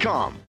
Stamps.com.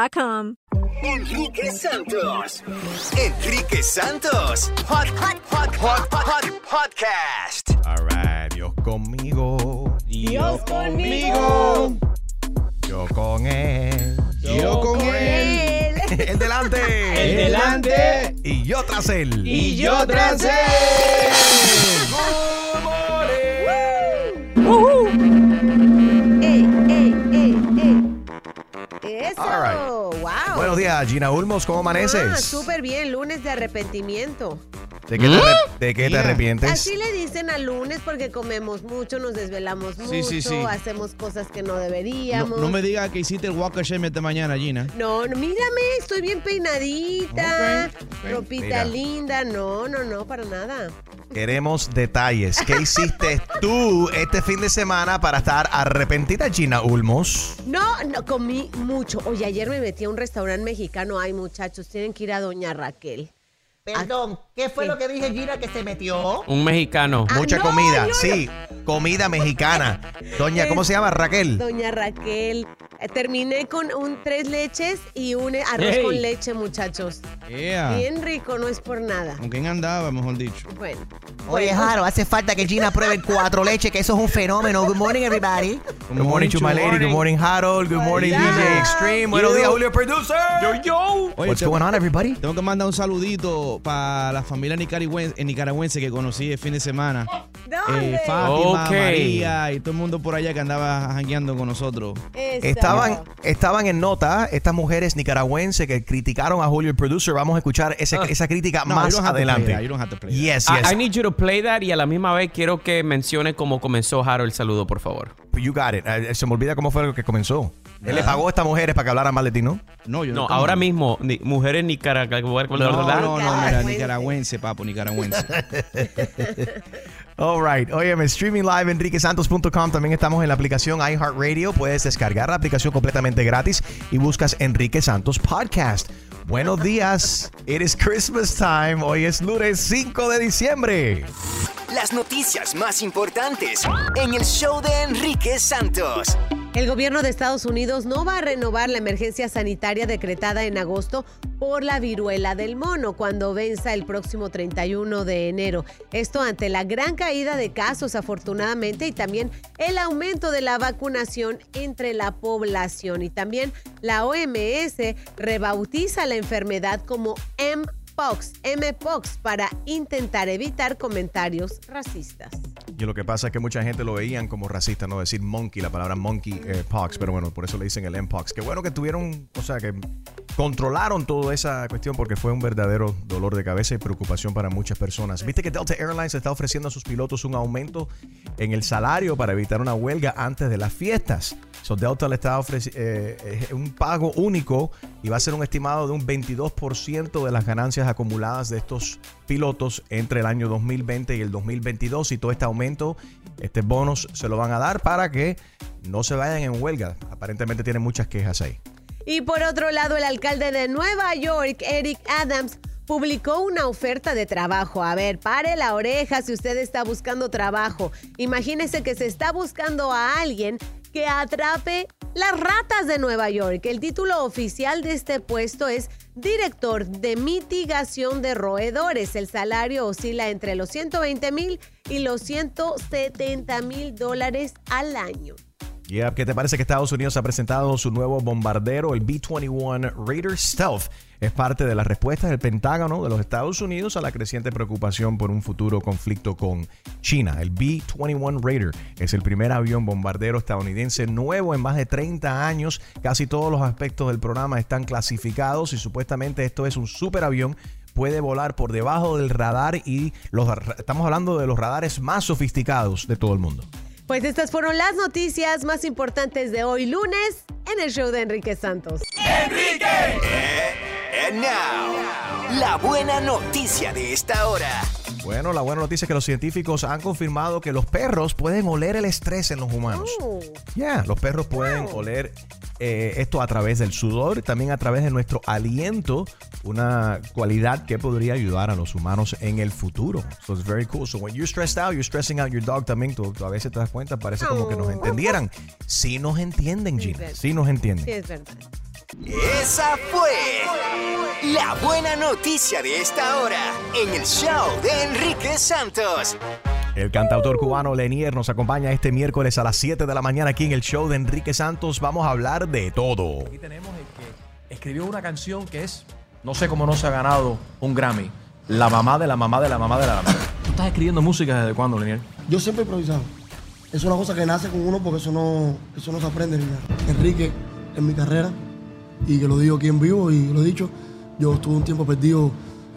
Enrique Santos. Enrique Santos. Hot, hot, hot, hot, hot, podcast. All right, Dios conmigo. Dios conmigo. Yo con él. Yo con él. El delante. El delante. Y yo tras él. Y yo tras él. ¡Ey, ¡Eso! All right. ¡Wow! Buenos días, Gina Ulmos, ¿cómo Ah, amaneces? súper bien, lunes de arrepentimiento. ¿De qué te, arre- de qué te Mira. arrepientes? Así le dicen al lunes porque comemos mucho, nos desvelamos mucho, Sí, sí, sí. hacemos cosas que no deberíamos. no me digas que hiciste el walk of shame esta mañana, Gina. No, no, mírame, estoy bien peinadita, ok. ropita Mira. linda. No, no, no, para nada. Queremos detalles. ¿Qué hiciste tú este fin de semana para estar arrepentida, Gina Ulmos? No, no, comí mucho. Oye, ayer me metí a un restaurante mexicano. Ay, muchachos, tienen que ir a Doña Raquel. Perdón, ¿qué fue lo que dije Gina que se metió? Un mexicano. Ah, Mucha no, comida, yo- sí, comida mexicana. Doña, ¿cómo se llama? Raquel. Doña Raquel. Eh, Terminé con un tres leches y un arroz Hey. con leche, muchachos. Yeah. Bien rico, no es por nada. ¿Con quién andaba, mejor dicho? Bueno. Oye, Jaro, hace falta que Gina pruebe el cuatro leche, que eso es un fenómeno. Good morning, everybody. Good morning to my lady. Good morning, Harold. Good morning, DJ Extreme. Buenos días, Julio Producer. Yo, yo. Oye, What's te- going on, everybody? Tengo que mandar un saludito para la familia nicaragüense, eh, nicaragüense que conocí el fin de semana. ¿Dónde? Eh, Fátima, Ok. María y todo el mundo por allá que andaba jangueando con nosotros. Eso. Estaban, estaban en nota estas mujeres nicaragüenses que criticaron a Julio el Producer. Vamos a escuchar ese- esa crítica No, más you don't have to play adelante. that, you don't have to play that. Yes, I, yes. I need you to play that y a la misma vez quiero que mencione cómo comenzó Harold el saludo, por favor. You got it. Eh, Se me olvida cómo fue lo que comenzó. Él le pagó a estas mujeres para que hablaran mal de ti, ¿no? No, yo No, nunca ahora mismo, ni- mujeres nicaragüenses. No, no, no, mira, Nicaragüense. nicaragüense, papo, nicaragüense. All right. Óyeme, streaming live enriquesantos.com. También estamos en la aplicación iHeartRadio. Puedes descargar la aplicación completamente gratis y buscas Enrique Santos Podcast. Buenos días. It is Christmas time. Hoy es lunes 5 de diciembre. Las noticias más importantes en el show de Enrique Santos. El gobierno de Estados Unidos no va a renovar la emergencia sanitaria decretada en agosto por la viruela del mono cuando venza el próximo 31 de enero. Esto ante la gran caída de casos afortunadamente y también el aumento de la vacunación entre la población. Y también la OMS rebautiza la enfermedad como M-Pox para intentar evitar comentarios racistas. Y lo que pasa es que mucha gente lo veían como racista, no decir monkey, la palabra monkey eh, pox, pero bueno, por eso le dicen el M-Pox. Qué bueno que tuvieron, o sea, que controlaron toda esa cuestión porque fue un verdadero dolor de cabeza y preocupación para muchas personas. Viste que Delta Airlines está ofreciendo a sus pilotos un aumento en el salario para evitar una huelga antes de las fiestas. So Delta le está ofreciendo un pago único y va a ser un estimado de un 22% de las ganancias acumuladas de estos pilotos entre el año 2020 y el 2022 y todo este aumento, este bonus se lo van a dar para que no se vayan en huelga. Aparentemente tienen muchas quejas ahí. Y por otro lado, el alcalde de Nueva York, Eric Adams, publicó una oferta de trabajo. A ver, pare la oreja si usted está buscando trabajo. Imagínese que se está buscando a alguien que atrape las ratas de Nueva York. El título oficial de este puesto es director de mitigación de roedores. El salario oscila entre los 120 mil y los 170 mil dólares al año. Yeah, ¿Qué te parece que Estados Unidos ha presentado su nuevo bombardero, el B-21 Raider Stealth? Es parte de las respuestas del Pentágono de los Estados Unidos a la creciente preocupación por un futuro conflicto con China. El B-21 Raider es el primer avión bombardero estadounidense nuevo en más de 30 años. Casi todos los aspectos del programa están clasificados y supuestamente esto es un superavión puede volar por debajo del radar y los, estamos hablando de los radares más sofisticados de todo el mundo. Pues estas fueron las noticias más importantes de hoy lunes en el show de Enrique Santos. ¡Enrique! And now, la buena noticia de esta hora. Bueno, la buena noticia es que los científicos han confirmado que los perros pueden oler el estrés en los humanos. Ya, los perros pueden oler eh, esto a través del sudor y también a través de nuestro aliento, una cualidad que podría ayudar a los humanos en el futuro. So it's very cool. So when you're stressed out, you're stressing out your dog también. Tú, tú a veces te das cuenta, parece como que nos entendieran. Sí nos entienden, Gina. Sí nos entienden. Sí, es verdad. Esa fue la buena noticia de esta hora en el show de Enrique Santos. El cantautor cubano Lenier nos acompaña este miércoles a las 7 de la mañana aquí en el show de Enrique Santos. Vamos a hablar de todo. Aquí tenemos el que escribió una canción que es, no sé cómo no se ha ganado un Grammy. La mamá de la mamá de la mamá de la mamá. ¿Tú estás escribiendo música desde cuándo, Lenier? Yo siempre he improvisado. Es una cosa que nace con uno porque eso no, eso no se aprende ni nada. Enrique, en mi carrera, y que lo digo aquí en vivo y lo he dicho, yo estuve un tiempo perdido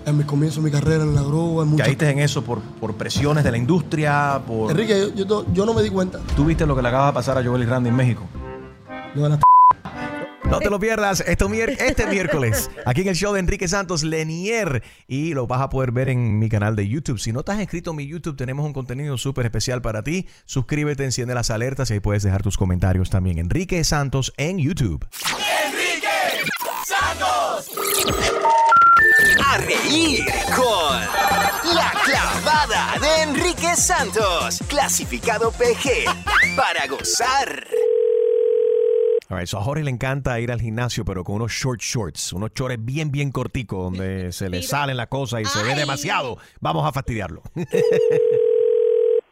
en mis comienzos de mi carrera en la droga. En muchas- Caíste en eso por, por presiones de la industria, por... Enrique, yo, yo, yo no me di cuenta. ¿Tú viste lo que le acaba de pasar a Joel y Randy en México? De las No te lo pierdas esto mier- este miércoles aquí en el show de Enrique Santos Lenier y lo vas a poder ver en mi canal de YouTube. Si no estás inscrito en mi YouTube, tenemos un contenido súper especial para ti. Suscríbete, enciende las alertas y ahí puedes dejar tus comentarios también. Enrique Santos en YouTube. Enrique A reír con La Clavada de Enrique Santos. Clasificado PG para gozar. All right, so a Jorge le encanta ir al gimnasio, pero con unos short shorts, unos chores bien, bien corticos, donde se le salen las cosas y se ve demasiado. Vamos a fastidiarlo.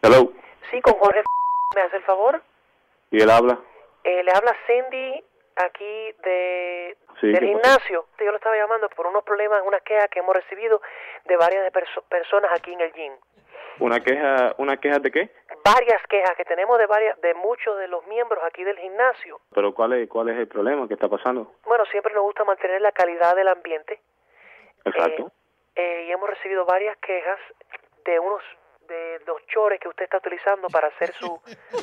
Hello, Sí, con Jorge. ¿Me hace el favor? ¿y él habla? Eh, le habla Cindy aquí de, Sí, del ¿qué gimnasio. Yo lo estaba llamando por unos problemas, unas quejas que hemos recibido de varias de perso- personas aquí en el gym. ¿Una queja, una queja de qué? Varias quejas que tenemos de varias, de muchos de los miembros aquí del gimnasio. ¿Pero cuál es, cuál es el problema que está pasando? Bueno, siempre nos gusta mantener la calidad del ambiente Exacto. eh, y hemos recibido varias quejas de unos de los chores que usted está utilizando para hacer su,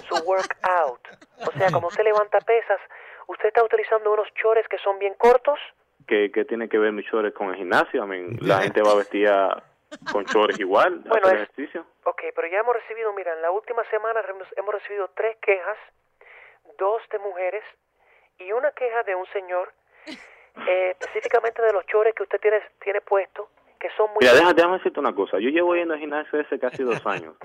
su workout. O sea, como usted levanta pesas, usted está utilizando unos chores que son bien cortos. ¿Qué, qué tiene que ver mis chores con el gimnasio? I mean, la gente va vestida con chores igual, Bueno, hacer es- ejercicio. Ok, pero ya hemos recibido, mira, en la última semana hemos, hemos recibido tres quejas, dos de mujeres y una queja de un señor, eh, específicamente de los chores que usted tiene, tiene puesto que son muy... Mira, déjame, déjame decirte una cosa. Yo llevo yendo al gimnasio hace casi dos años.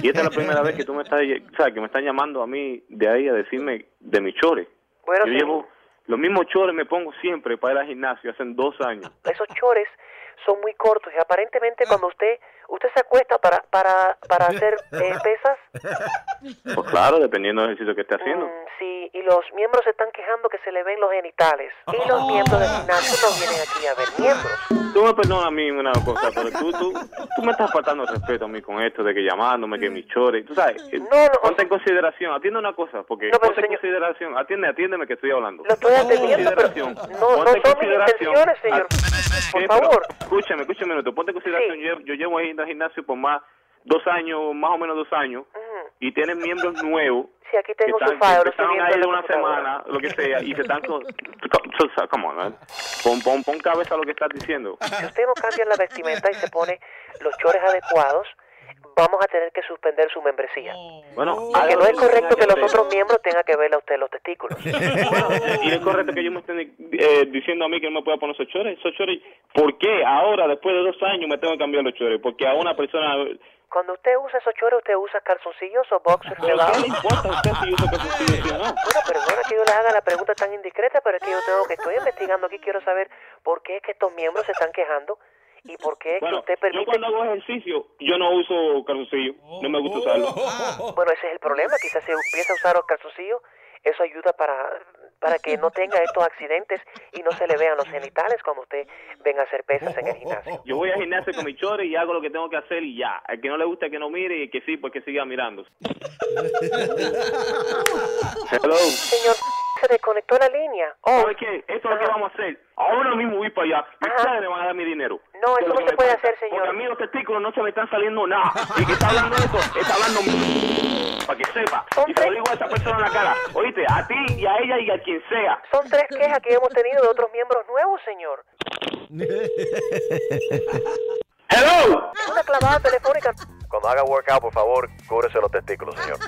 y esta es la primera vez que tú me estás, sabes, que me están llamando a mí de ahí a decirme de mis chores. Bueno, Yo sí. llevo los mismos chores me pongo siempre para ir al gimnasio hace dos años. Esos chores son muy cortos y aparentemente cuando usted usted se acuesta para para para hacer eh, pesas, Pues claro, dependiendo del ejercicio que esté haciendo. mm, sí, y los miembros se están quejando que se le ven los genitales. Y los miembros del gimnasio no vienen aquí a ver miembros. Tú me perdonas a mí una cosa, pero tú, tú, tú me estás faltando respeto a mí con esto de que llamándome, que mis chores. Tú sabes, eh, ponte en consideración, atiende una cosa, porque ponte en consideración, atiende, atiéndeme que estoy hablando. Lo estoy atendiendo, pero consideración. no- no son mis intenciones, señor. Ah, Por favor. Escúchame, escúchame un minuto, ponte en consideración, yo, yo llevo ahí al gimnasio por más dos años, más o menos dos años, y tienes miembros nuevos. Sí, aquí tengo que están, que estoy están ahí en de una semana, lo que sea, y se están con... come on, man. Pon, pon, pon cabeza a lo que estás diciendo. Si usted no cambia la vestimenta y se pone los chores adecuados, vamos a tener que suspender su membresía. Bueno, Porque no es correcto que los otros miembros tengan que verle a usted los testículos. y es correcto que ellos me estén eh, diciendo a mí que no me pueda poner esos chores. Esos chores, ¿por qué ahora, después de dos años, me tengo que cambiar los chores? Porque a una persona... Cuando usted usa esos chores, usted usa calzoncillos o boxers ¿Pero qué le importa a usted si yo uso calzoncillos o no? Bueno, perdona que yo le haga la pregunta tan indiscreta, pero es que yo tengo que estoy investigando aquí, quiero saber por qué es que estos miembros se están quejando y por qué Bueno, usted yo permite... cuando hago ejercicio, yo no uso calzoncillos. No me gusta usarlo. Bueno, ese es el problema, quizás si empieza a usar los calzoncillos, eso ayuda para, para que no tenga estos accidentes y no se le vean los genitales cuando usted venga a hacer pesas en el gimnasio. Yo voy al gimnasio con mis chores y hago lo que tengo que hacer y ya. El que no le gusta que no mire y el que sí, pues que siga mirando. Hello. Señor, se desconectó la línea. Oh, ¿Sabes qué? Esto es lo que vamos a hacer. Ahora mismo voy para allá. Mis padres me van a dar mi dinero. No, eso no se puede hacer, señor. Porque a mí los testículos no se me están saliendo nada. Y que está hablando de eso, está hablando para que sepa. Y se lo digo a esa persona en la cara. Oíste, a ti y a ella y a quien sea. Son tres quejas que hemos tenido de otros miembros nuevos, señor. ¡Hello! Es una clavada telefónica. Cuando haga workout, por favor, cúbrese los testículos, señor.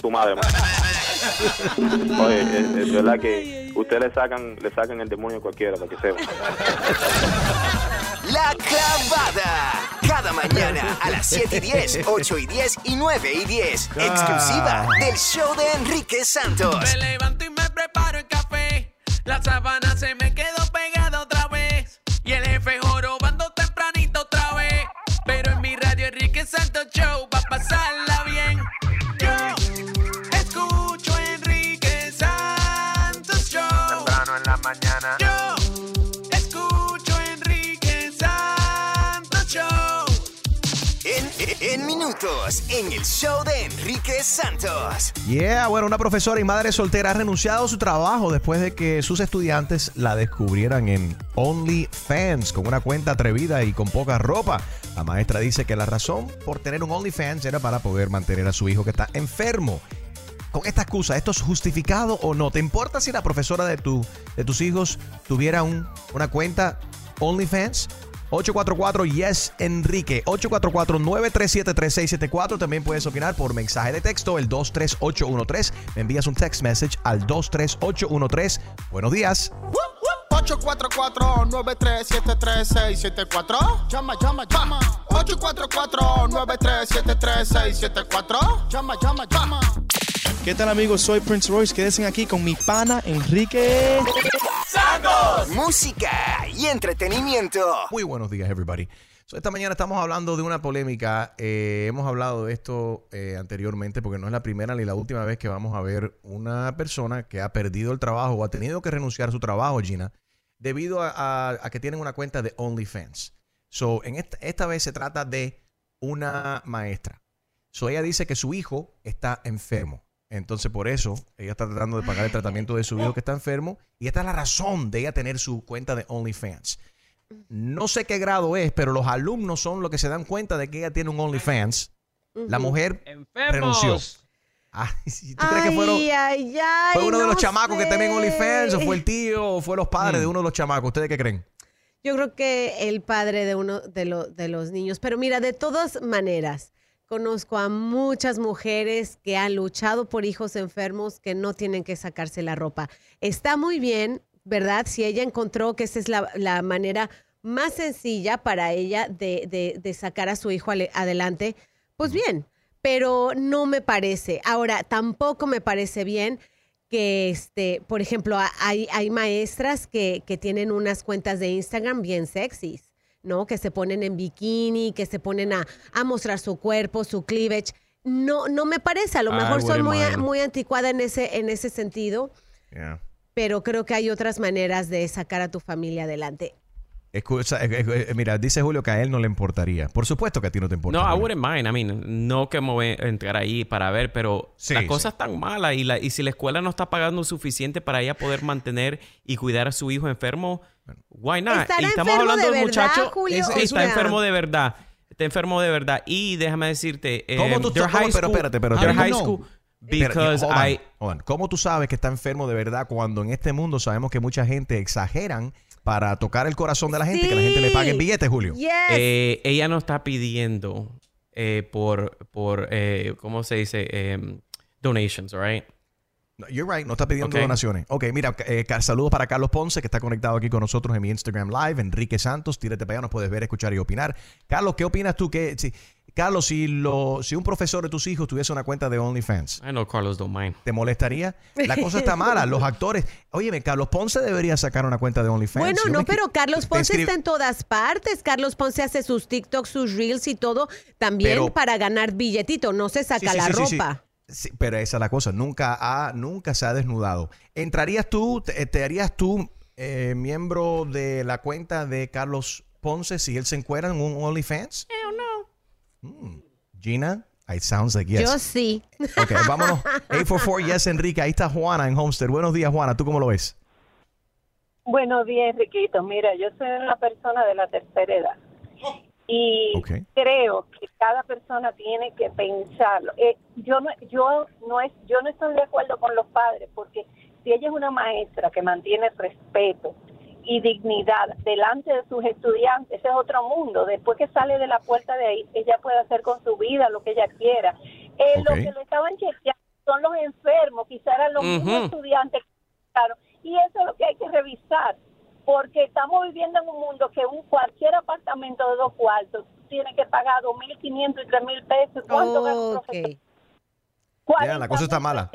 Tu madre, man. Oye, es, es verdad que ustedes le sacan, le sacan el demonio a cualquiera para que sepa. La clavada. Cada mañana a las 7 y 10, 8 y 10 y 9 y 10. Exclusiva del show de Enrique Santos. Me levanto y me preparo el café. La sábana se me quedó en el show de Enrique Santos. Yeah, bueno, una profesora y madre soltera ha renunciado a su trabajo después de que sus estudiantes la descubrieran en OnlyFans con una cuenta atrevida y con poca ropa. La maestra dice que la razón por tener un OnlyFans era para poder mantener a su hijo que está enfermo. Con esta excusa, ¿esto es justificado o no? ¿Te importa si la profesora de, tu, de tus hijos tuviera un- una cuenta OnlyFans? 844 Yes Enrique 844-937-3674 También puedes opinar por mensaje de texto el 23813 Me envías un text message al 23813 Buenos días 844-937-3674. Llama, llama, llama. 844-937-3674. Llama, llama, llama. ¿Qué tal amigos? Soy Prince Royce. Quédense aquí con mi pana Enrique. Música y entretenimiento. Muy buenos días, everybody. So, esta mañana estamos hablando de una polémica. Eh, hemos hablado de esto eh, anteriormente porque no es la primera ni la última vez que vamos a ver una persona que ha perdido el trabajo o ha tenido que renunciar a su trabajo, Gina, debido a, a- a que tienen una cuenta de OnlyFans. So, en esta, esta vez se trata de una maestra. So, ella dice que su hijo está enfermo. Entonces, por eso, ella está tratando de pagar el tratamiento de su hijo que está enfermo. Y esta es la razón de ella tener su cuenta de OnlyFans. No sé qué grado es, pero los alumnos son los que se dan cuenta de que ella tiene un OnlyFans. La mujer renunció. Ah, ¿y ¿Tú crees que fueron, Ay, ay, ay, fue uno de los chamacos que sé. OnlyFans o fue el tío o fue los padres de uno de los chamacos? ¿Ustedes qué creen? Yo creo que el padre de uno de, lo- de los niños. Pero mira, de todas maneras, conozco a muchas mujeres que han luchado por hijos enfermos que no tienen que sacarse la ropa. Está muy bien, ¿verdad? Si ella encontró que esa es la, la manera más sencilla para ella de, de- de sacar a su hijo ale- adelante, pues bien, pero no me parece. Ahora, tampoco me parece bien que, este, por ejemplo, hay, hay maestras que, que tienen unas cuentas de Instagram bien sexys, ¿no? Que se ponen en bikini, que se ponen a, a mostrar su cuerpo, su cleavage. No, no me parece, a lo mejor soy muy, muy anticuada en ese, en ese sentido, Yeah. pero creo que hay otras maneras de sacar a tu familia adelante. Escucha, eh, eh, eh, mira, dice Julio que a él no le importaría. Por supuesto que a ti no te importa. No, I wouldn't mind. I mean, no que me voy a entrar ahí para ver, pero Sí, la sí. cosa es tan mala y, la, y si la escuela no está pagando suficiente para ella poder mantener y cuidar a su hijo enfermo, why not? Estará y estamos hablando de verdad, muchacho Julio, sí, está sea. enfermo de verdad. Está enfermo de verdad. Y déjame decirte, ¿Cómo eh, tú their Pero espérate, pero their espérate. high school, Espera, because hold on, I... hold on. ¿Cómo tú sabes que está enfermo de verdad cuando en este mundo sabemos que mucha gente exageran para tocar el corazón de la gente y que la gente le pague billetes, Julio? Eh, ella no está pidiendo eh, por, por eh, ¿cómo se dice? Em, donations, right? No, You're right, no está pidiendo donaciones. Ok, mira, eh, saludos para Carlos Ponce, que está conectado aquí con nosotros en mi Instagram Live. Enrique Santos, tírate para allá, nos puedes ver, escuchar y opinar. Carlos, ¿qué opinas tú? Que, si, Carlos, si, lo, si un profesor de tus hijos tuviese una cuenta de OnlyFans, I know Carlos don't mind. ¿te molestaría? La cosa está mala. Los actores. Óyeme, Carlos Ponce debería sacar una cuenta de OnlyFans. Bueno, Yo no, me pero Carlos Ponce está en todas partes. Carlos Ponce hace sus TikToks, sus Reels y todo también Pero- para ganar billetito. No se saca Sí, sí, la sí, sí, sí. ropa. Sí, pero esa es la cosa. Nunca ha, nunca se ha desnudado. ¿Entrarías tú, te, te harías tú eh, miembro de la cuenta de Carlos Ponce si él se encuentra en un OnlyFans? Mm. Gina, it sounds like yes. Yo sí. Ok, vámonos. 844 Yes, Enrique. Ahí está Juana en Homestead. Buenos días, Juana. ¿Tú cómo lo ves? Buenos días, Enriquito. Mira, yo soy una persona de la tercera edad y creo que cada persona tiene que pensarlo. Eh, yo no, yo no es, yo no estoy de acuerdo con los padres porque si ella es una maestra que mantiene respeto y dignidad delante de sus estudiantes, ese es otro mundo. Después que sale de la puerta de ahí, ella puede hacer con su vida lo que ella quiera. Eh, Lo que le estaban chequeando son los enfermos, quizá eran los mismos Ujú. estudiantes Claro, y eso es lo que hay que revisar, porque estamos viviendo en un mundo que un cualquier apartamento de dos cuartos tiene que pagar 2.500 y 3.000 pesos. ¿Cuánto profesor? Ya, la cosa está mala.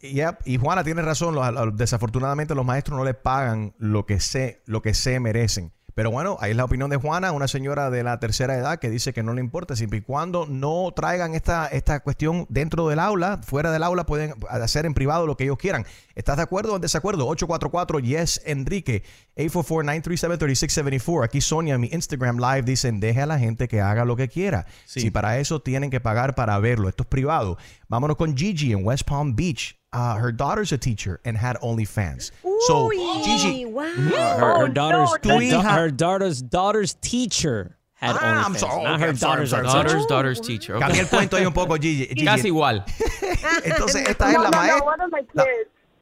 Yep, Y Juana tiene razón. los- los- desafortunadamente los maestros no les pagan lo que se, lo que se merecen. Pero bueno, ahí es la opinión de Juana, una señora de la tercera edad que dice que no le importa, siempre y cuando no traigan esta, esta cuestión dentro del aula, fuera del aula pueden hacer en privado lo que ellos quieran. ¿Estás de acuerdo o en desacuerdo? 844 Yes Enrique, 844-937-3674. Aquí Sonia en mi Instagram Live dicen, deje a la gente que haga lo que quiera. Si para eso tienen que pagar para verlo, esto es privado. Vámonos con Gigi en West Palm Beach. Uh, her daughter's a teacher and had OnlyFans. So, Gigi, Her, her daughter's her, da- her daughter's daughter's teacher had Ah, I'm OnlyFans, sorry. not Okay, her sorry, daughter's sorry, daughter. sorry. Daughter's daughter's teacher. Cambié el cuento ahí un poco, Gigi. Gigi. Casi igual. Entonces, esta es la maestra. la-.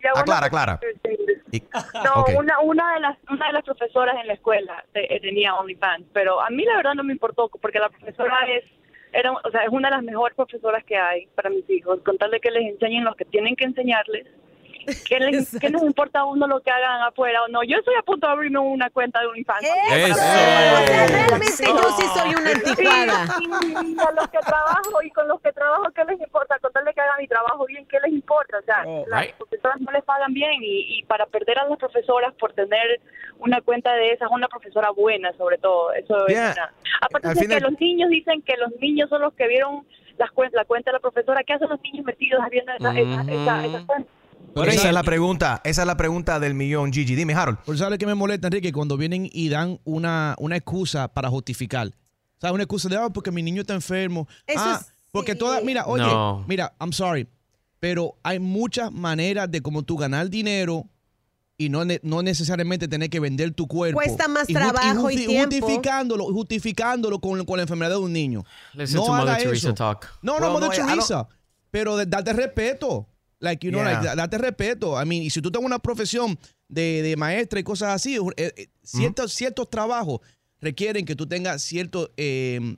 Yeah, Aclara, aclara. Y- No, una, una, de las, una de las profesoras en la escuela te- eh, tenía OnlyFans, pero a mí la verdad no me importó porque la profesora es era, o sea, es una de las mejores profesoras que hay para mis hijos, con tal de que les enseñen lo que tienen que enseñarles. ¿Qué les, ¿Qué les importa a uno lo que hagan afuera o no? Yo estoy a punto de abrirme una cuenta de OnlyFans. Eso. Realmente yo sí soy una anticuada. Sí, y con los que trabajo y con los que trabajo, ¿qué les importa? Con tal de que hagan mi trabajo bien, ¿qué les importa? O sea, las right. profesoras no les pagan bien y, y para perder a las profesoras por tener una cuenta de esas, una profesora buena sobre todo, eso Yeah. es una... Aparte Al de que final- los niños dicen que los niños son los que vieron las cuen- la cuenta de la profesora, ¿qué hacen los niños metidos viendo esa, esa, esa, esa cuenta? esa es la pregunta, esa es la pregunta del millón, Gigi. Dime, Harold. Por sabes que me molesta, Enrique, cuando vienen y dan una, una excusa para justificar. O sea, una excusa de, ah, porque mi niño está enfermo. Eso ah, sí. porque toda, mira, oye, No. mira, I'm sorry, pero hay muchas maneras de cómo tú ganar dinero y no, no necesariamente tener que vender tu cuerpo. Cuesta más Y trabajo y justi- tiempo. Justificándolo, justificándolo con, con la enfermedad de un niño. Listen no to Mother haga Teresa eso. talk. No, no, Mother no, Teresa. Pero de- date respeto. Like, you know, Yeah. like, da- date respeto. I mean, y si tú tienes una profesión de, de maestra y cosas así, eh, eh, ciertos, ciertos trabajos requieren que tú tengas cierta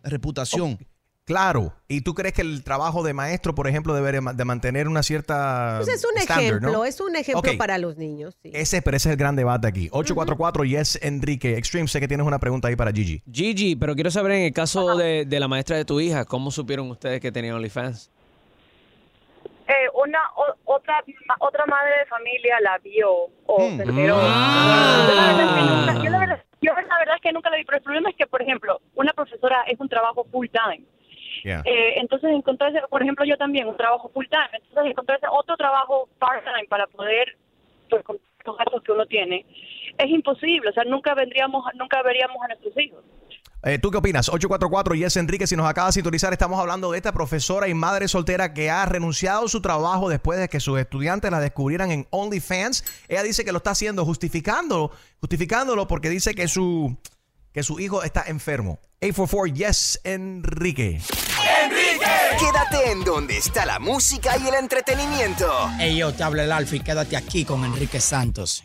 reputación. Claro. ¿Y tú crees que el trabajo de maestro, por ejemplo, debe de ma- de mantener una cierta Pues es un estándar, ejemplo, ¿no? es un ejemplo para los niños. sí. Ese, pero ese es el gran debate aquí. 844 Yes Enrique. Extreme, sé que tienes una pregunta ahí para Gigi. Gigi, pero quiero saber en el caso de, de la maestra de tu hija, ¿cómo supieron ustedes que tenía OnlyFans? Eh, una o- otra ma- otra madre de familia la vio o se enteró. Ah. Yo la verdad es que nunca- yo la verdad- es que nunca la vi, pero el problema es que, por ejemplo, una profesora es un trabajo full time. Eh, entonces encontrarse, por ejemplo, yo también un trabajo full time, entonces encontrarse otro trabajo part time para poder pues, con los gastos que uno tiene es imposible, o sea, nunca vendríamos, nunca veríamos a nuestros hijos. Eh, ¿Tú qué opinas? 844 Yes Enrique, si nos acaba de sintonizar, estamos hablando de esta profesora y madre soltera que ha renunciado a su trabajo después de que sus estudiantes la descubrieran en OnlyFans. Ella dice que lo está haciendo justificándolo, justificándolo porque dice que su, que su hijo está enfermo. 844 Yes Enrique. Quédate en donde está la música y el entretenimiento. Hey, yo, te habla el Alfa y quédate aquí con Enrique Santos.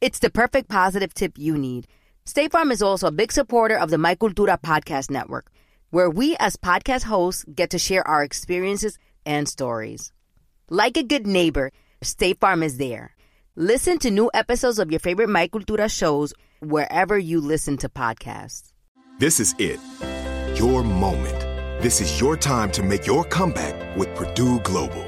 It's the perfect positive tip you need. State Farm is also a big supporter of the My Cultura podcast network, where we as podcast hosts get to share our experiences and stories. Like a good neighbor, State Farm is there. Listen to new episodes of your favorite My Cultura shows wherever you listen to podcasts. This is it. Your moment. This is your time to make your comeback with Purdue Global.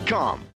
Rocketmoney.com.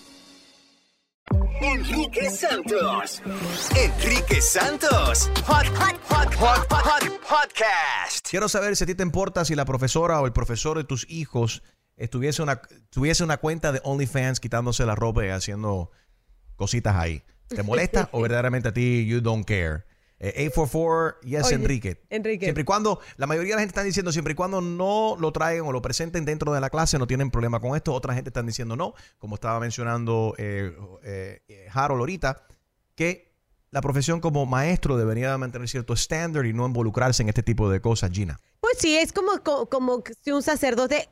Enrique Santos. Enrique Santos. Hot, hot, hot, hot, hot, podcast. Quiero saber si a ti te importa si la profesora o el profesor de tus hijos estuviese una, tuviese una cuenta de OnlyFans quitándose la ropa y haciendo cositas ahí. ¿Te molesta o verdaderamente a ti you don't care? Eh, 844, yes, Oye, Enrique. Enrique. Siempre y cuando, la mayoría de la gente está diciendo, siempre y cuando no lo traigan o lo presenten dentro de la clase, no tienen problema con esto. Otra gente están diciendo no, como estaba mencionando eh, eh, eh, Harold ahorita, que la profesión como maestro debería mantener cierto estándar y no involucrarse en este tipo de cosas, Gina. Pues sí, es como, co- como si un sacerdote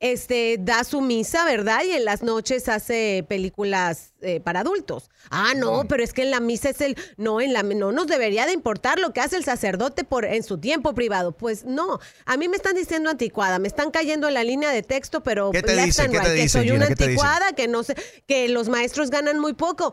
este, da su misa, ¿verdad? Y en las noches hace películas eh, para adultos. Ah, no, pero es que en la misa es el... No, en la no nos debería de importar lo que hace el sacerdote por, en su tiempo privado. Pues no, a mí me están diciendo anticuada, me están cayendo en la línea de texto, pero ¿Qué te dicen? ¿Qué te que dicen, soy Gina? una anticuada, que no sé, que los maestros ganan muy poco.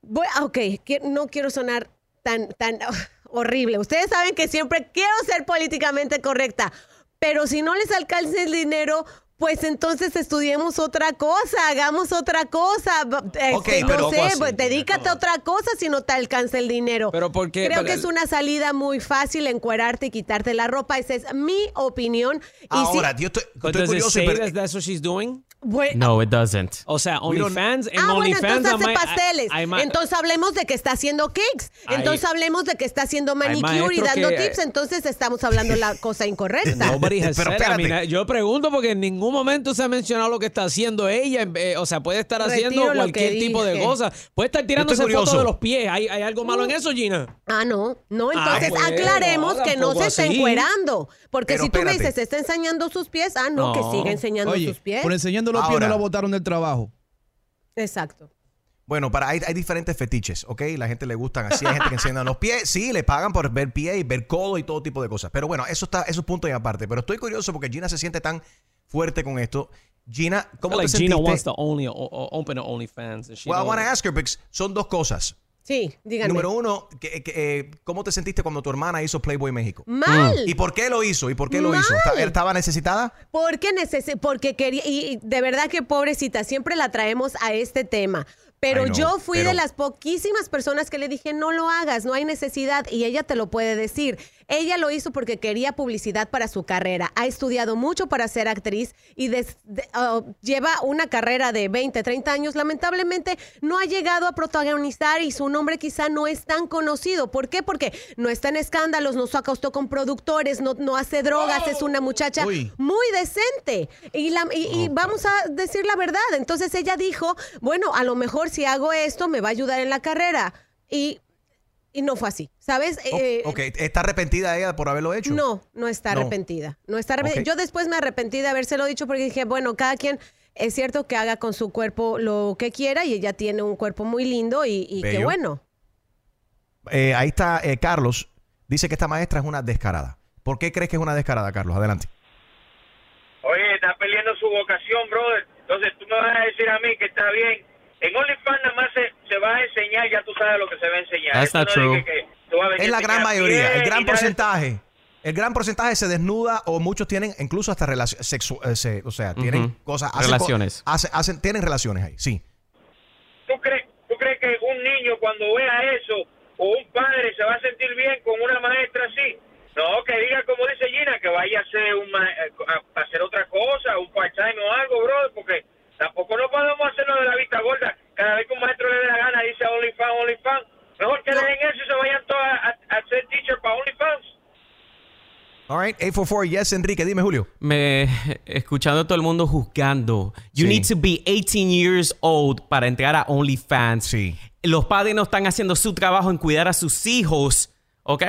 Voy, ah, ok, que- no quiero sonar tan, tan horrible. Ustedes saben que siempre quiero ser políticamente correcta, pero si no les alcanza el dinero, pues entonces estudiemos otra cosa, hagamos otra cosa. b- este, Ok, no pero- sé, pues, dedícate a otra cosa si no te alcanza el dinero. Pero ¿por qué? Creo Pero- que es una salida muy fácil encuerarte y quitarte la ropa. Esa es mi opinión. Y si- Ahora, yo estoy, estoy does it curioso. say pero- that that's what she's doing? Bueno, No, it doesn't. O sea, OnlyFans, en Ah, bueno, entonces hace pasteles. hay ma- entonces hablemos de que está haciendo cakes. Entonces hablemos de que está haciendo manicure y dando que- tips. Entonces estamos hablando la cosa incorrecta. Nobody has Pero said, I espérate. mean, yo pregunto porque en ningún momento se ha mencionado lo que está haciendo ella. eh, o sea, puede estar Retiro haciendo cualquier tipo de cosa. Puede estar tirándose fotos de los pies. ¿Hay, hay algo malo en eso, Gina? Ah, no, no, Ah, entonces bueno, aclaremos que no se está encuerando. Porque Pero si tú me dices, está enseñando sus pies, ah, no, que siga enseñando Oye, sus pies. por enseñando los pies Ahora. no lo botaron del trabajo. Exacto. Bueno, para hay, hay diferentes fetiches, ¿ok? La gente le gustan así, hay gente que enseña los pies, sí, le pagan por ver pie y ver codo y todo tipo de cosas. Pero bueno, eso está, eso es punto y aparte. Pero estoy curioso porque Gina se siente tan fuerte con esto. Gina, ¿cómo like te Gina sentiste? wants to only o- o- open an OnlyFans. and she Well, I want to ask her because son dos cosas. Sí, díganme. Número uno, que- que, eh, ¿cómo te sentiste cuando tu hermana hizo Playboy México? Mal. ¿Y por qué lo hizo? ¿Y por qué lo hizo? Mal. ¿Esta- ¿Estaba necesitada? Porque necesi- porque quería, y de verdad que pobrecita, siempre la traemos a este tema. Pero know, yo fui pero- de las poquísimas personas que le dije, no lo hagas, no hay necesidad. Y ella te lo puede decir. Ella lo hizo porque quería publicidad para su carrera. Ha estudiado mucho para ser actriz y des- de- ah, lleva una carrera de 20, 30 años. Lamentablemente no ha llegado a protagonizar y su nombre quizá no es tan conocido. ¿Por qué? Porque no está en escándalos, no se acostó con productores, no, no hace drogas, es una muchacha Uy. muy decente. Y, la- y- y vamos a decir la verdad. Entonces ella dijo, bueno, a lo mejor si hago esto me va a ayudar en la carrera. Y, y no fue así, ¿sabes? Eh, ok, ¿está arrepentida ella por haberlo hecho? No, no está No. arrepentida. No está arrepentida. Yo después me arrepentí de habérselo dicho porque dije, bueno, cada quien es cierto que haga con su cuerpo lo que quiera y ella tiene un cuerpo muy lindo y, y qué bueno. Eh, ahí está eh, Carlos. Dice que esta maestra es una descarada. ¿Por qué crees que es una descarada, Carlos? Adelante. Oye, está perdiendo su vocación, brother. Entonces tú me vas a decir a mí que está bien. En OnlyFans nada más se, se va a enseñar, ya tú sabes lo que se va a enseñar. That's not no true. que Es la gran mayoría, el gran porcentaje. El gran porcentaje se desnuda o muchos tienen incluso hasta relaciones sexuales, o sea, tienen cosas, hacen co- Relaciones. hacen- hacen- tienen relaciones ahí, sí. ¿Tú crees, ¿Tú crees que un niño cuando vea eso o un padre se va a sentir bien con una maestra así? No, que diga como dice Gina, que vaya a hacer, un ma- a a hacer otra cosa, un part-time o algo, brother, porque tampoco no podemos hacerlo de la vista gorda. Cada vez que un maestro le dé la gana dice OnlyFans, OnlyFans. Mejor que dejen eso y se vayan todos a, a- a ser teacher para OnlyFans. All right, 844, yes, Enrique, dime, Julio. Me escuchando a todo el mundo juzgando. You Sí. need to be 18 years old para entrar a OnlyFans. Sí. Los padres no están haciendo su trabajo en cuidar a sus hijos, ¿ok?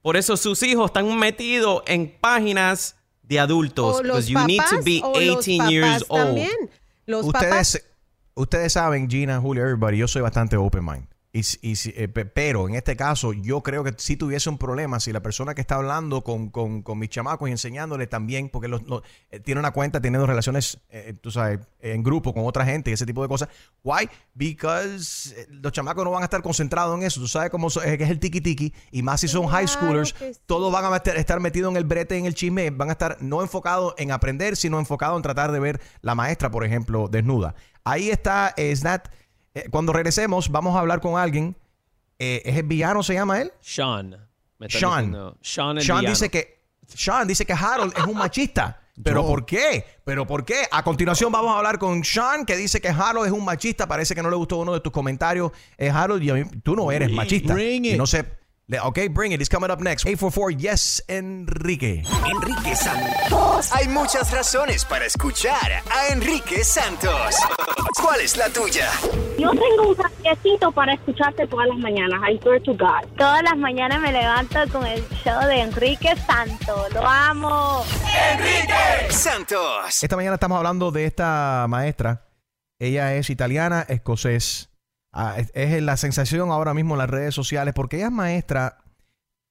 Por eso sus hijos están metidos en páginas de adultos. O los Because you need to papás, be o los 18 years papás old. también. Los ustedes, papás ustedes saben, Gina, Julio, everybody, yo soy bastante open mind. Y, y eh, pe- pero en este caso, yo creo que si tuviese un problema, si la persona que está hablando con, con, con mis chamacos y enseñándoles también, porque los, los- eh, tiene una cuenta teniendo relaciones, eh, tú sabes, en grupo con otra gente y ese tipo de cosas. Why? Because eh, los chamacos no van a estar concentrados en eso. Tú sabes cómo so- es es el tiki tiki. Y más si son high schoolers, sí. todos van a estar metidos en el brete, en el chisme. Van a estar no enfocados en aprender, sino enfocados en tratar de ver la maestra, por ejemplo, desnuda. Ahí está, es that Eh, cuando regresemos, vamos a hablar con alguien. Eh, ¿Es el villano, se llama él? Sean. Me Sean. diciendo, Sean el Sean villano. dice que Sean dice que Harold es un machista. ¿Pero Yo. por qué? ¿Pero por qué? A continuación vamos a hablar con Sean, que dice que Harold es un machista. Parece que no le gustó uno de tus comentarios. Eh, Harold, y a mí- tú no eres machista. Y no sé. Ok, bring it. It's coming up next. 844 Yes, Enrique. Enrique Santos. Hay muchas razones para escuchar a Enrique Santos. ¿Cuál es la tuya? Yo tengo un saquecito para escucharte todas las mañanas. I swear to God. Todas las mañanas me levanto con el show de Enrique Santo. Lo amo. Enrique Santos. Esta mañana estamos hablando de esta maestra. Ella es italiana, escocés. Ah, es, es la sensación ahora mismo en las redes sociales porque ella es maestra.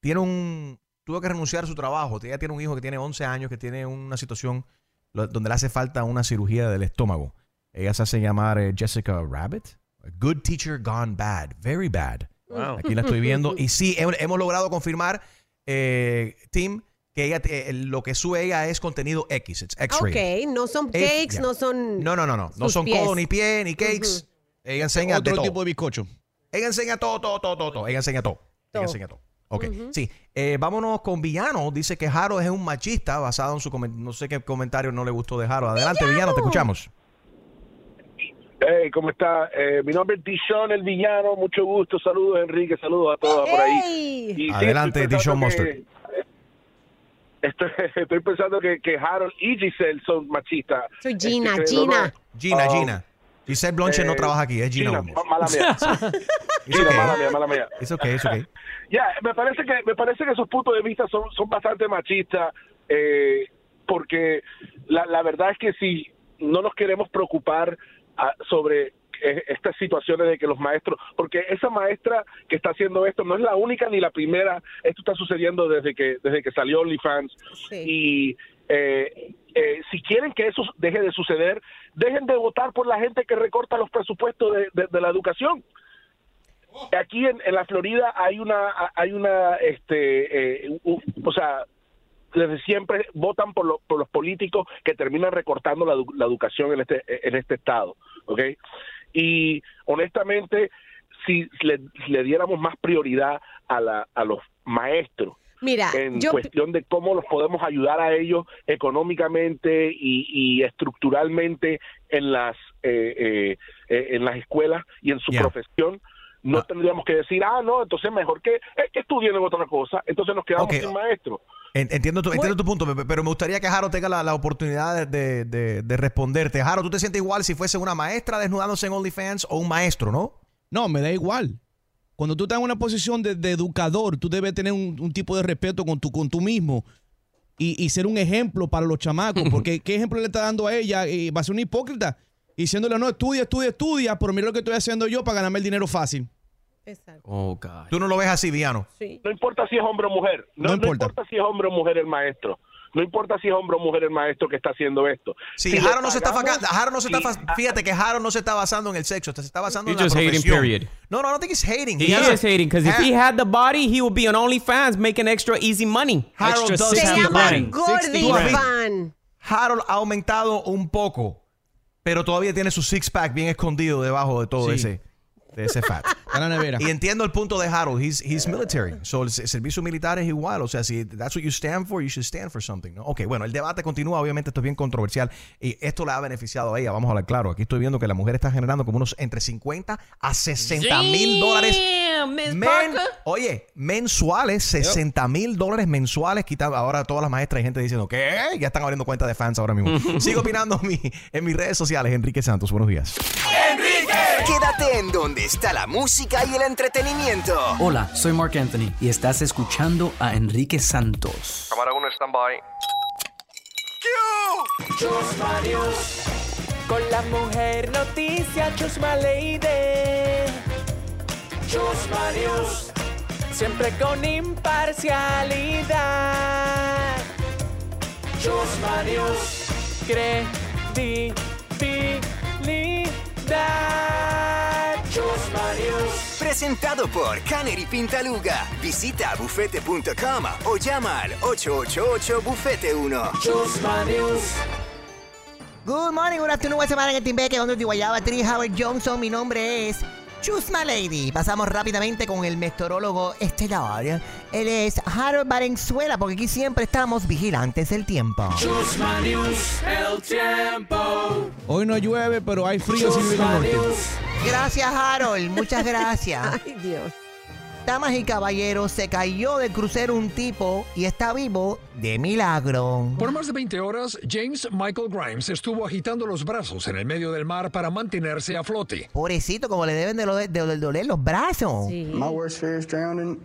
Tiene un. Tuvo que renunciar a su trabajo. Ella tiene un hijo que tiene 11 años, que tiene una situación lo- donde le hace falta una cirugía del estómago. Ella se hace llamar eh, Jessica Rabbit. A good teacher gone bad. Very bad. Wow. Aquí la estoy viendo. Y sí, he- hemos logrado confirmar, eh, Tim, que ella, eh, lo que sube ella es contenido X. It's X-rated. Ok, no son Eh, cakes, no son. No, no, no, no. No son pies. codo ni pie ni cakes. Ella enseña Otro de todo. tipo de bizcocho. Ella enseña todo, todo, todo, todo, todo. Ella enseña todo. Ella enseña todo. Ok, sí. Eh, vámonos con Villano. Dice que Harold es un machista basado en su comentario. No sé qué comentario no le gustó de Harold. Adelante, Villano, te escuchamos. Hey, ¿cómo está? Eh, mi nombre es Dishon, el villano. Mucho gusto. Saludos, Enrique. Saludos a todos por ahí. Y Adelante, estoy Dishon Mustard. que- Estoy, estoy pensando que, que Harold y Giselle son machistas. Soy Gina, Este, Gina. no- Gina, Oh, Gina. Giselle Blonche no eh, trabaja aquí, es Gina, Gina, mala mía. It's okay. mala mía, mala mía. It's okay, it's okay. Ya, me parece que me parece que esos puntos de vista son, son bastante machistas eh, porque la, la verdad es que si no nos queremos preocupar ah, sobre eh, estas situaciones de que los maestros, porque esa maestra que está haciendo esto no es la única ni la primera, esto está sucediendo desde que desde que salió OnlyFans y eh, eh, si quieren que eso deje de suceder, dejen de votar por la gente que recorta los presupuestos de- la educación aquí en, en la Florida hay una hay una este eh, o sea desde siempre votan por, lo- por los políticos que terminan recortando la educación en este en este estado ¿ok? y honestamente si le, le diéramos más prioridad a la a los maestros Mira, en yo cuestión de cómo los podemos ayudar a ellos económicamente y, y estructuralmente en las eh, eh, eh, en las escuelas y en su Yeah. profesión no tendríamos que decir ah no entonces mejor que, eh, que estudien en otra cosa entonces nos quedamos sin maestros En- Entiendo tu, entiendo tu punto, pe- pero me gustaría que Harold tenga la, la oportunidad de, de- de responderte. Harold, ¿tú te sientes igual si fuese una maestra desnudándose en OnlyFans o un maestro, no? No, me da igual. Cuando tú estás en una posición de, de educador, tú debes tener un, un tipo de respeto con tu, con tú mismo y, y ser un ejemplo para los chamacos. Porque ¿qué ejemplo le está dando a ella? Y va a ser una hipócrita. Diciéndole, no, estudia, estudia, estudia, pero mira lo que estoy haciendo yo para ganarme el dinero fácil. Oh, God. Tú no lo ves así, Viano. no importa si es hombre o mujer no, no importa. si es hombre o mujer el maestro no importa si es hombre o mujer el maestro que está haciendo esto Sí, Si Harold no se está Harold no se está fíjate que Harold no se está basando en el sexo, se está basando en la just hating, profesión. period. No, no, I don't think he's hating. He a- is hating because if he had the body, he would be on OnlyFans making extra easy money. Harold extra does have the body. Gordy. Harold ha aumentado un poco, pero todavía tiene su six pack bien escondido debajo de todo Sí. ese de ese fat. Está en la nevera. Y entiendo el punto de Harold. He's, he's military. So, el servicio militar es igual. O sea, si that's what you stand for, you should stand for something. ¿no? Ok, bueno, el debate continúa. Obviamente, esto es bien controversial. Y esto le ha beneficiado a ella. Vamos a hablar claro. Aquí estoy viendo que la mujer está generando como unos entre 50 a 60 mil dólares. Men- oye, mensuales, 60 mil dólares mensuales. Quita, ahora todas las maestras y gente diciendo que ya están abriendo cuenta de fans ahora mismo. Sigo opinando en, mi- en mis redes sociales. Enrique Santos, buenos días. Quédate en donde está la música y el entretenimiento. Hola, soy Mark Anthony y estás escuchando a Enrique Santos. Cámara 1, stand-by. Chusma News. Con la mujer noticia Chusma Lady. Chusma News. Siempre con imparcialidad. Chusma News. Credibilidad. Presentado por Canary Pintaluga. Visita bufete.com o llama al 888 Bufete 1. Chusma News. Good morning, good afternoon, semana en el Timbeque, donde de Guayaba, Tree Howard Johnson. Mi nombre es Chusma Lady. Pasamos rápidamente con el meteorólogo estelar. Él es Harold Valenzuela, porque aquí siempre estamos vigilantes del tiempo. Chusma News, el tiempo. Hoy no llueve, pero hay frío sin. Gracias, Harold. Muchas gracias. Ay, Dios. Damas y caballeros, se cayó del crucero un tipo y está vivo de milagro. Por más de 20 horas, James Michael Grimes estuvo agitando los brazos en el medio del mar para mantenerse a flote. Pobrecito, como le deben de, lo- de- de doler los brazos. My worst fear is drowning.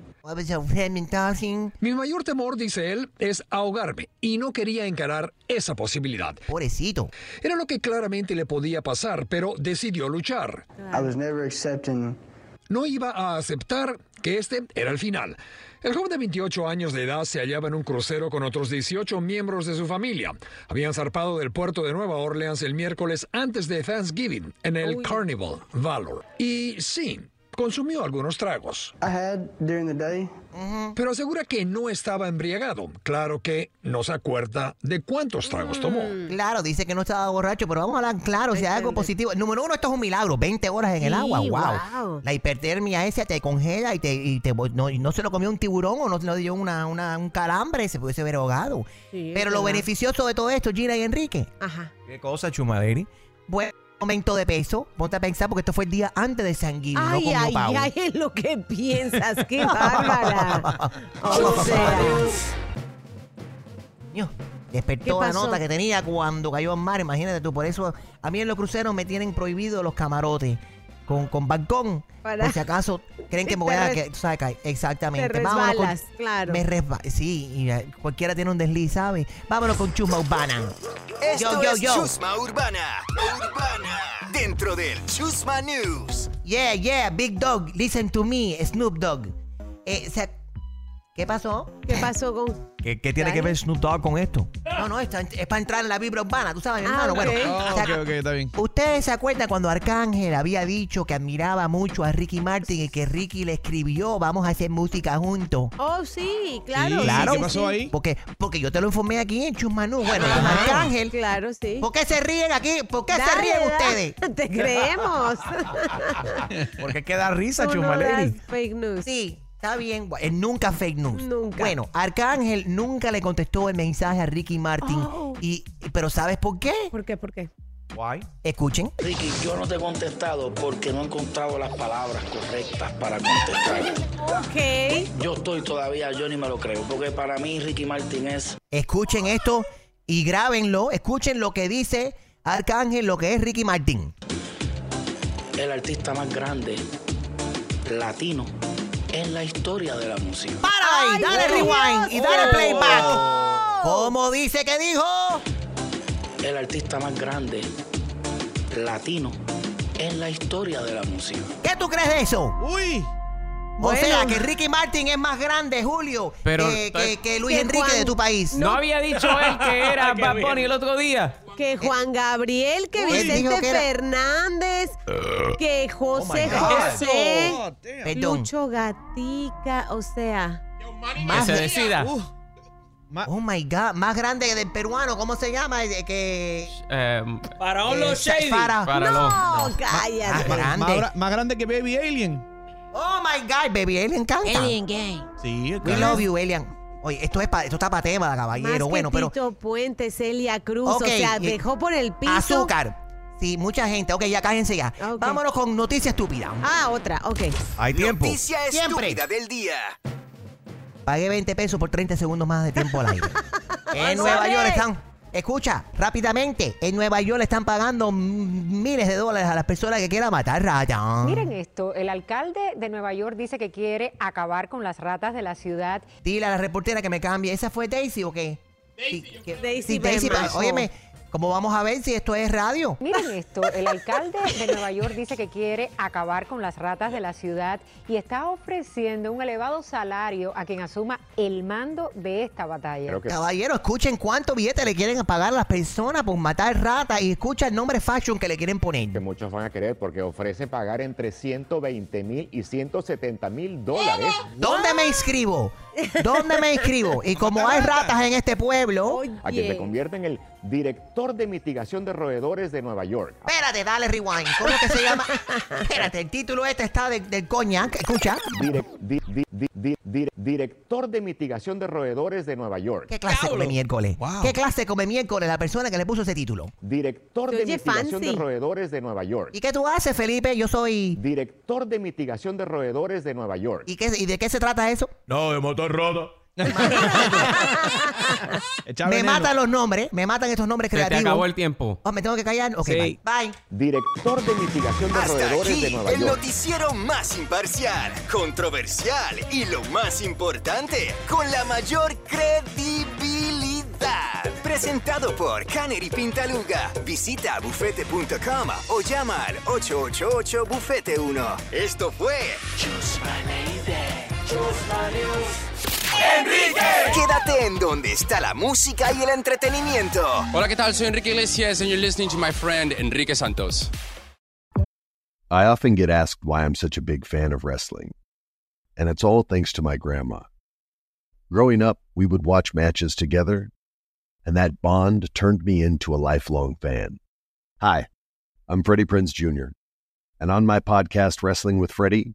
Mi mayor temor, dice él, es ahogarme y no quería encarar esa posibilidad. Pobrecito. Era lo que claramente le podía pasar, pero decidió luchar. I was never accepting. No iba a aceptar que este era el final. El joven de 28 años de edad se hallaba en un crucero con otros 18 miembros de su familia. Habían zarpado del puerto de Nueva Orleans el miércoles antes de Thanksgiving en el Carnival Valor. Y sí, consumió algunos tragos. I had during the day. Pero asegura que no estaba embriagado. Claro que no se acuerda de cuántos tragos tomó. Claro, dice que no estaba borracho, pero vamos a hablar claro, si hay algo positivo. Número uno, esto es un milagro, 20 horas en el agua, wow. wow. La hipertermia esa te congela y te, y te no, y no se lo comió un tiburón o no se lo dio una, una- un calambre, se pudiese haber ahogado. Sí, pero lo verdad. beneficioso de todo esto, Gina y Enrique. Ajá. ¿Qué cosa, Chumaderi? Buen aumento de peso, ponte a pensar porque esto fue el día antes de San Gil, no Ay, ay, pavo. ay, es lo que piensas. Qué bárbara. O sea, Ño, ¿Qué Despertó la nota que tenía cuando cayó en mar, imagínate tú. Por eso a mí en los cruceros me tienen prohibido los camarotes con, con balcón. Para- Por si acaso creen que me voy a... Que, tú sabes, que- exactamente. te Vámonos con- resbalas, claro. Me resba sí, y, eh, cualquiera tiene un desliz, ¿sabes? Vámonos con Chusma Urbana. Esto Yo, yo, es yo. Chusma Urbana. Urbana. Dentro del Chusma News. Yeah, yeah, Big Dog, listen to me, Snoop Dogg. Eh, o sea, ¿Qué pasó? ¿Qué pasó con.? ¿Qué, qué tiene que ver Snoop Dogg con esto? No, no, esto es para entrar en la vibra urbana, tú sabes, mi Ah, hermano. Bueno, o sea, ok, ok, está bien. ¿Ustedes se acuerdan cuando Arcángel había dicho que admiraba mucho a Ricky Martin y que Ricky le escribió, vamos a hacer música juntos? Oh, sí, claro. claro. sí, sí, sí. Porque, porque yo te lo informé aquí en Chusmanú. Bueno, con Arcángel. Claro, sí. ¿Por qué se ríen aquí? ¿Por qué se Dale, ríen dale. ustedes? Te creemos. Porque queda risa, Tú no Chumaleri. das fake news. Sí, está bien. Eh, nunca fake news. Nunca. Bueno, Arcángel nunca le contestó el mensaje a Ricky Martin. Oh. Y, pero ¿sabes por qué? ¿Por qué? ¿Por qué? Why? Escuchen. Ricky, yo no te he contestado porque no he encontrado las palabras correctas para contestar. Ok. Yo estoy todavía, yo ni me lo creo, porque para mí Ricky Martin es Escuchen esto y grábenlo. Escuchen lo que dice Arcángel, lo que es Ricky Martin. el artista más grande latino en la historia de la música. ¡Para ahí! ¡Dale rewind! ¡Y dale playback! ¿Cómo dice que dijo? El artista más grande latino en la historia de la música. ¿Qué tú crees de eso? ¡Uy! O Bueno. sea, que Ricky Martin es más grande, Julio, Pero- que, que- que Luis Que Enrique Juan- de tu país. ¿No había dicho él que era Bad. Bunny el otro día? Que Juan Gabriel, que Vicente que Fernández, que José Oh my God. José, Perdón. Lucho Gatica, o sea. Que se decida. Oh my God, más grande que del peruano, ¿cómo se llama? Eh, Que. Eh, Faraón eh, Shady. Fara- para no, los- Más cállate. grande. Más, gra- más grande que Baby Alien. Oh my God, baby, él le encanta. Gay. Sí, We love you, Elian. Oye, esto, es pa- esto está para tema, Más caballero. que bueno, pero. Tito Puente, Celia Cruz, Ok, o sea, y- dejó por el piso. Azúcar. Sí, mucha gente. Ok, ya cállense ya. Vámonos con noticia estúpida. Ah, otra, ok. Hay tiempo. Noticia Siempre. estúpida del día. Pagué 20 pesos por 30 segundos más de tiempo al aire. en. Nueva York están. Escucha, rápidamente. En Nueva York le están pagando miles de dólares a las personas que quieran matar ratas. Miren esto, el alcalde de Nueva York dice que quiere acabar con las ratas de la ciudad. Dile a la reportera que me cambie. ¿Esa fue Daisy o qué? Sí, que- Daisy sí, Daisy, óyeme, ¿cómo vamos a ver si esto es radio? Miren esto, el alcalde de Nueva York dice que quiere acabar con las ratas de la ciudad y está ofreciendo un elevado salario a quien asuma el mando de esta batalla. Caballero, escuchen cuánto billete le quieren pagar a las personas por matar ratas y escucha el nombre fashion que le quieren poner. que muchos van a querer porque ofrece pagar entre 120 mil y 170 mil dólares. ¿Dónde me inscribo? ¿Dónde me inscribo? Y como hay ratas en este pueblo, A quien se convierte en el Director de mitigación de roedores de Nueva York. Espérate, dale rewind. ¿Cómo que se llama? Espérate, el título este está de- del coñac. Escucha. Direc- di- di- di- di- di- director de mitigación de roedores de Nueva York. ¿Qué clase come miércoles? ¿Qué clase come miércoles la persona que le puso ese título? Director de mitigación fancy. de roedores de Nueva York. ¿Y qué tú haces, Felipe? Yo soy... Director de mitigación de roedores de Nueva York. ¿Y, qué, ¿Y de qué se trata eso? No, de motor rodo. me matan los nombres, me matan estos nombres Se te creativos. acabó el tiempo. Oh, ¿Me tengo que callar? Ok, Sí. bye. Bye. Director de mitigación de Hasta roedores aquí, de Nueva el York. noticiero más imparcial, controversial y lo más importante, con la mayor credibilidad. Presentado por Canary Pintaluga. Visita bufete.com o llama al 888 Bufete 1. Esto fue Enrique. Quédate en donde está la música y el entretenimiento. Hola, ¿qué tal? Soy Enrique Iglesias, and you're listening to my friend Enrique Santos. I often get asked why I'm such a big fan of wrestling, and it's all thanks to my grandma. Growing up, we would watch matches together, and that bond turned me into a lifelong fan. Hi, I'm Freddie Prinz Jr., and on my podcast, Wrestling with Freddie,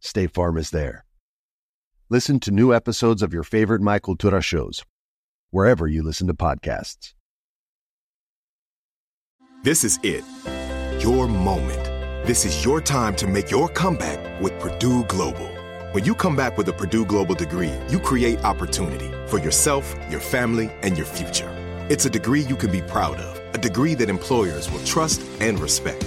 State Farm is there. Listen to new episodes of your favorite Michael Cultura shows, wherever you listen to podcasts. This is it. Your moment. This is your time to make your comeback with Purdue Global. When you come back with a Purdue Global degree, you create opportunity for yourself, your family, and your future. It's a degree you can be proud of, a degree that employers will trust and respect.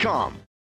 Stamps.com.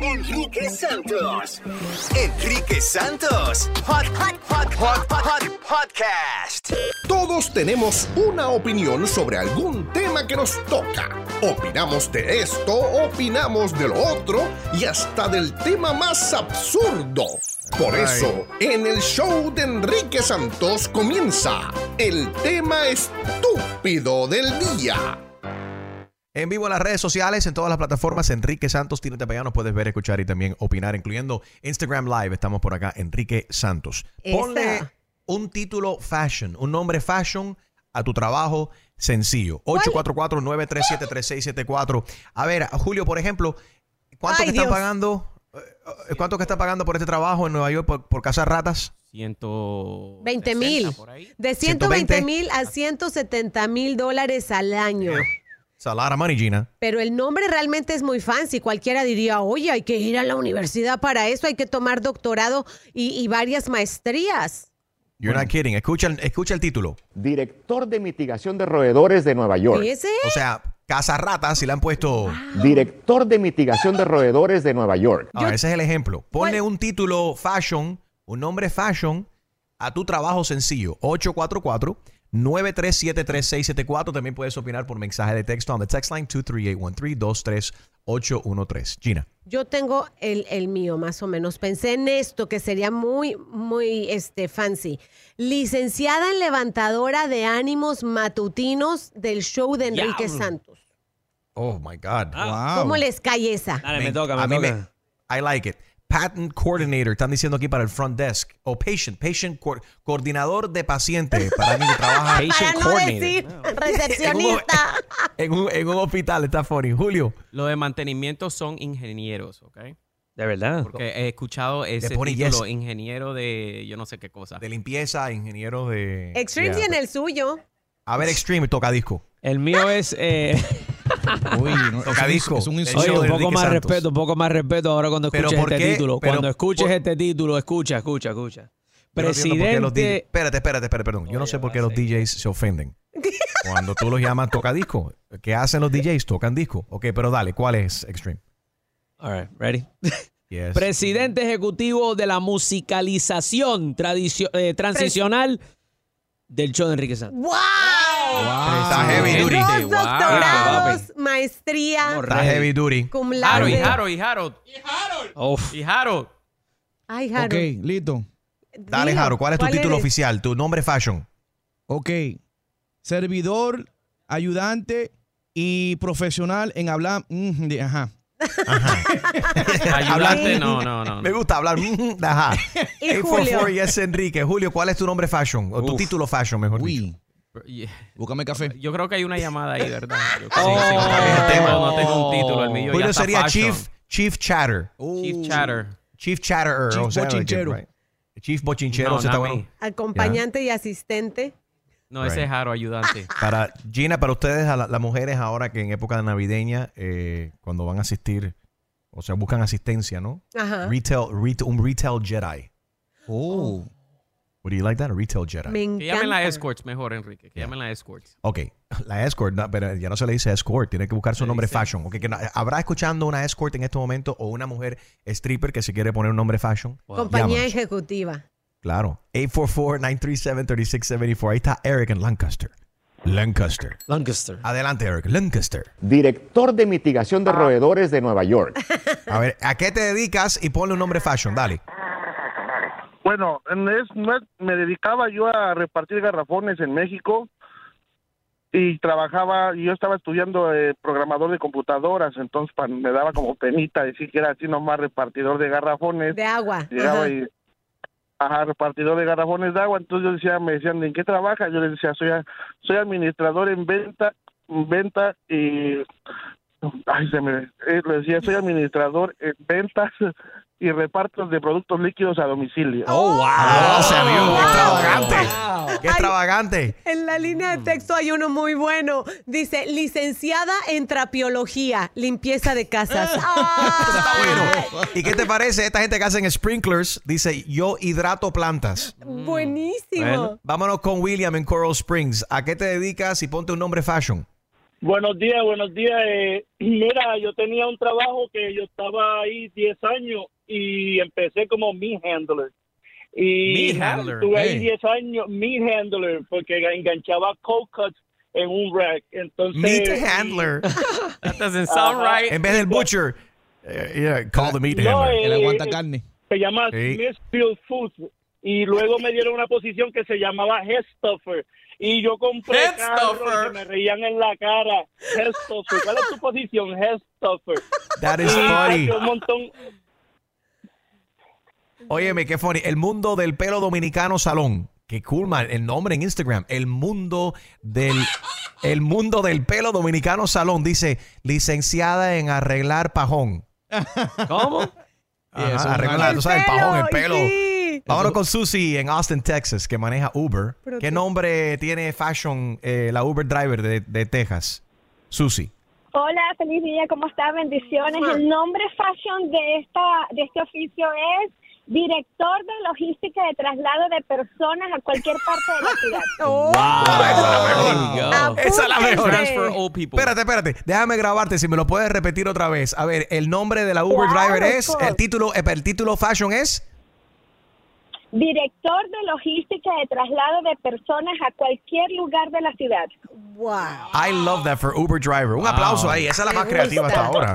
Enrique Santos. Enrique Santos. Hot, hot, hot, hot, hot, hot podcast. Todos tenemos una opinión sobre algún tema que nos toca. Opinamos de esto, opinamos de lo otro y hasta del tema más absurdo. Por eso, en el show de Enrique Santos comienza el tema estúpido del día. En vivo en las redes sociales, en todas las plataformas, Enrique Santos, Tínate para allá, nos puedes ver, escuchar y también opinar, incluyendo Instagram Live. Estamos por acá, Enrique Santos. Ponle un título fashion, un nombre fashion a tu trabajo sencillo. 844-937-3674. A ver, Julio, por ejemplo, ¿cuánto Ay, que están pagando? eh, ¿Cuánto que está pagando por este trabajo en Nueva York por, por cazar ratas? Ciento... 20 mil. De 120. 120 mil a 170 mil dólares al año. It's a lot of money, Gina. Pero el nombre realmente es muy fancy. Cualquiera diría, oye, hay que ir a la universidad para eso, hay que tomar doctorado y, y varias maestrías. You're not kidding. Escucha, el- escucha el título. Director de mitigación de roedores de Nueva York. ¿Ese? O sea, cazarratas y le han puesto... Director de mitigación de roedores de Nueva York. Ah, ese es el ejemplo. Ponle un título fashion, un nombre fashion a tu trabajo sencillo. 844-937-3674. También puedes opinar por mensaje de texto on the text line 23813-23813. Gina. Yo tengo el, el mío, más o menos. Pensé en esto, que sería muy, muy este, fancy. Licenciada en levantadora de ánimos matutinos del show de Enrique. Santos. Oh my God. ¿Cómo les cae esa? Dale, me toca, me a mí toca. I like it. Patent coordinator, están diciendo aquí para el front desk. O patient, patient co- coordinador de paciente. Para alguien que trabaja Para no decir recepcionista. en, un, en un hospital. Está funny. Julio. Lo de mantenimiento son ingenieros, ¿ok? De verdad. Porque he escuchado ese título, yes. ingeniero de yo no sé qué cosa. De limpieza, ingeniero de... Extreme Yeah. tiene el suyo. A ver, Extreme, toca disco. El mío es. eh, Uy, no, Toca disco. Es un. Oye, un poco más Santos. respeto, un poco más respeto ahora cuando escuches ¿por este qué? título. Pero cuando escuches por- este título, escucha, escucha, escucha. No los Presidente. Espérate, espérate, espérate, perdón. Yo no sé por qué los DJs se ofenden. Cuando tú los llamas toca disco. ¿Qué hacen los DJs? Tocan disco. Ok, pero dale, ¿cuál es Extreme? All right, ready. Yes. Presidente ejecutivo de la musicalización eh, transicional del show de Enrique Santos. ¡Wow! Está heavy duty. Dos Wow. doctorados, maestría, Está heavy duty. cum Harold, y. Harold, y Harold. Uf. Y Harold. Ay, Ok, Harold. listo. Dale, Jaro, ¿cuál es tu ¿cuál título eres? oficial? Tu nombre fashion. Ok. Servidor, ayudante y profesional en hablar. mm, de- ajá. Ayudante, no, no, no. Me gusta hablar. mm, Ajá. Y 844 Julio. yes, Enrique. Julio, ¿cuál es tu nombre fashion? O tu Uf. título fashion, mejor dicho. Uy, Yeah. búscame café. Yo creo que hay una llamada ahí, ¿verdad? Yo Oh. sí, sí, no, tema. tengo, no tengo un título, el mío ya sería fashion. Chief, Chief Chatter. Chief Chatter. Chief Chatterer. Chief o sea, Bochinchero. right. Chief Bochinchero. No, ese bueno. Acompañante y asistente. No, ese Right. es Jaro, ayudante. Para Gina, para ustedes, a la- las mujeres ahora que en época navideña, eh, cuando van a asistir, o sea, buscan asistencia, ¿no? Ajá. Retail, retail, un retail Jedi. Oh. Would you like that? A retail Jedi. Me Que llamen la escorts mejor, Enrique. Que llamen la escorts. Ok, la escort, no, pero ya no se le dice escort, tiene que buscar su Se nombre dice- fashion. Ok, que no- ¿Habrá escuchando una escort en este momento o una mujer stripper que se quiere poner un nombre fashion? Compañía Llámanos. ejecutiva. Claro. 844-937-3674. Ahí está Eric en Lancaster. Lancaster. Lancaster. Adelante, Eric. Lancaster. Director de mitigación de roedores de Nueva York. A ver, ¿a qué te dedicas? Y ponle un nombre fashion, dale. Bueno, en es- me dedicaba yo a repartir garrafones en México y trabajaba, yo estaba estudiando eh, programador de computadoras, entonces pa- me daba como penita decir que era así nomás repartidor de garrafones. De agua. Llegaba Ajá. y, ajá, repartidor de garrafones de agua, entonces yo decía, me decían, ¿en qué trabaja? Yo les decía, soy, a- soy administrador en venta, en venta y Ay, se me, eh, le decía, soy administrador en ventas y repartos de productos líquidos a domicilio. Oh, wow. Se vio. Qué extravagante. Qué extravagante. En la línea de texto hay uno muy bueno. Dice, licenciada en trapiología, limpieza de casas. ¿Y qué te parece esta gente que hacen sprinklers? Dice, yo hidrato plantas. Buenísimo. Vámonos con William en Coral Springs. ¿A qué te dedicas y ponte un nombre fashion? Buenos días, buenos días. Eh, mira, yo tenía un trabajo que yo estaba ahí 10 años y empecé como meat handler. Y Meat handler, estuve ahí hey. 10 años meat handler porque enganchaba cold cuts en un rack. Entonces, Meat handler. That doesn't sound Ajá. right. En vez del butcher, eh, yeah, call the meat No, handler. eh, Se llama Sí. Smithfield Foods. Y luego me dieron una posición que se llamaba Head Stuffer. Y yo compré carros que me reían en la cara. Head Stuffer. ¿Cuál es tu posición? Head Stuffer. That is Y funny. saqué un montón. Óyeme, qué funny. El mundo del pelo dominicano salón. Qué cool, man. El nombre en Instagram. El mundo del... El mundo del pelo dominicano salón. Dice, licenciada en arreglar pajón. ¿Cómo? Ajá, eso, arreglar, tú sabes, el pajón, el pelo, pelo. sí. Vámonos con Susie en Austin, Texas, que maneja Uber. Pero ¿Qué tú- nombre tiene Fashion, eh, la Uber driver de, de Texas? Susie. Hola, feliz día, ¿cómo está? Bendiciones. El nombre fashion de esta de este oficio es director de logística de traslado de personas a cualquier parte de la ciudad. Oh. Esa es la mejor. Transfer old people. Espérate, espérate. Déjame grabarte si me lo puedes repetir otra vez. A ver, el nombre de la Uber Claro, driver es, el título, el título fashion es. Director de logística de traslado de personas a cualquier lugar de la ciudad. Wow. I love that for Uber driver. Un aplauso ahí. Esa es la más creativa hasta ahora.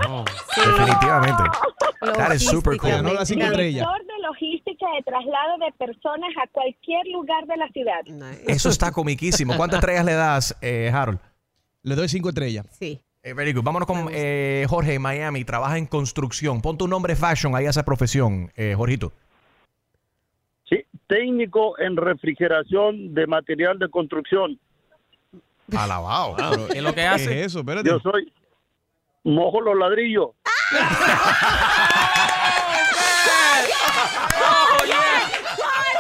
Definitivamente. That is super cool. La. Director de logística de traslado de personas a cualquier lugar de la ciudad. Eso está comiquísimo. ¿Cuántas estrellas le das, eh, Harold? Le doy cinco estrellas. Sí. Eh, very good. Vámonos con eh, Jorge Miami. Trabaja en construcción. Pon tu nombre fashion ahí a esa profesión, eh, Jorgito. Técnico en refrigeración de material de construcción. Alabado. ¿Qué es lo que hace? ¿Qué es eso? Espérate. Yo soy mojo los ladrillos.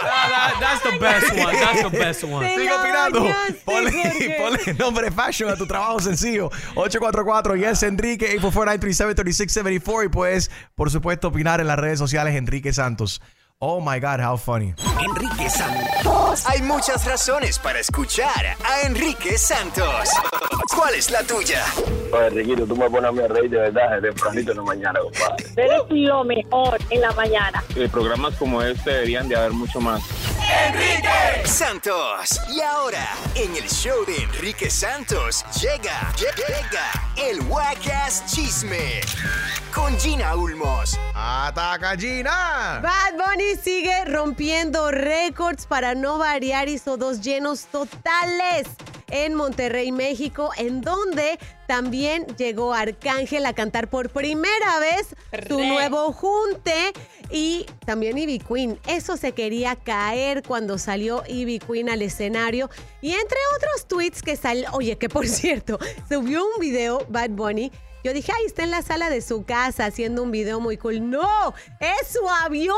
That- that's the best one. That's the best one. Sigue opinando. Ponle, ponle nombre fashion a tu trabajo sencillo. 844 Yes Enrique 844-937-3674 y puedes, por supuesto, opinar en las redes sociales Enrique Santos. Oh my God, how funny. Enrique Santos. Hay muchas razones para escuchar a Enrique Santos. ¿Cuál es la tuya? Oye, Riquito, tú me pones a mí a reír de verdad de tempranito en la mañana, compadre. Eres lo mejor en la mañana. Eh, programas como este deberían de haber mucho más. Enrique Santos. Y ahora, en el show de Enrique Santos, llega, llega el Wacas Chisme con Gina Ulmos. ¡Ataca Gina! Bad Bunny sigue rompiendo récords para no variar. Hizo dos llenos totales en Monterrey, México, en donde también llegó Arcángel a cantar por primera vez su nuevo junte y también Ivy Queen. Eso se quería caer cuando salió Ivy Queen al escenario y entre otros tweets que salió, oye, que por cierto, subió un video Bad Bunny yo dije, ay, está en la sala de su casa haciendo un video muy cool. No, es su avión.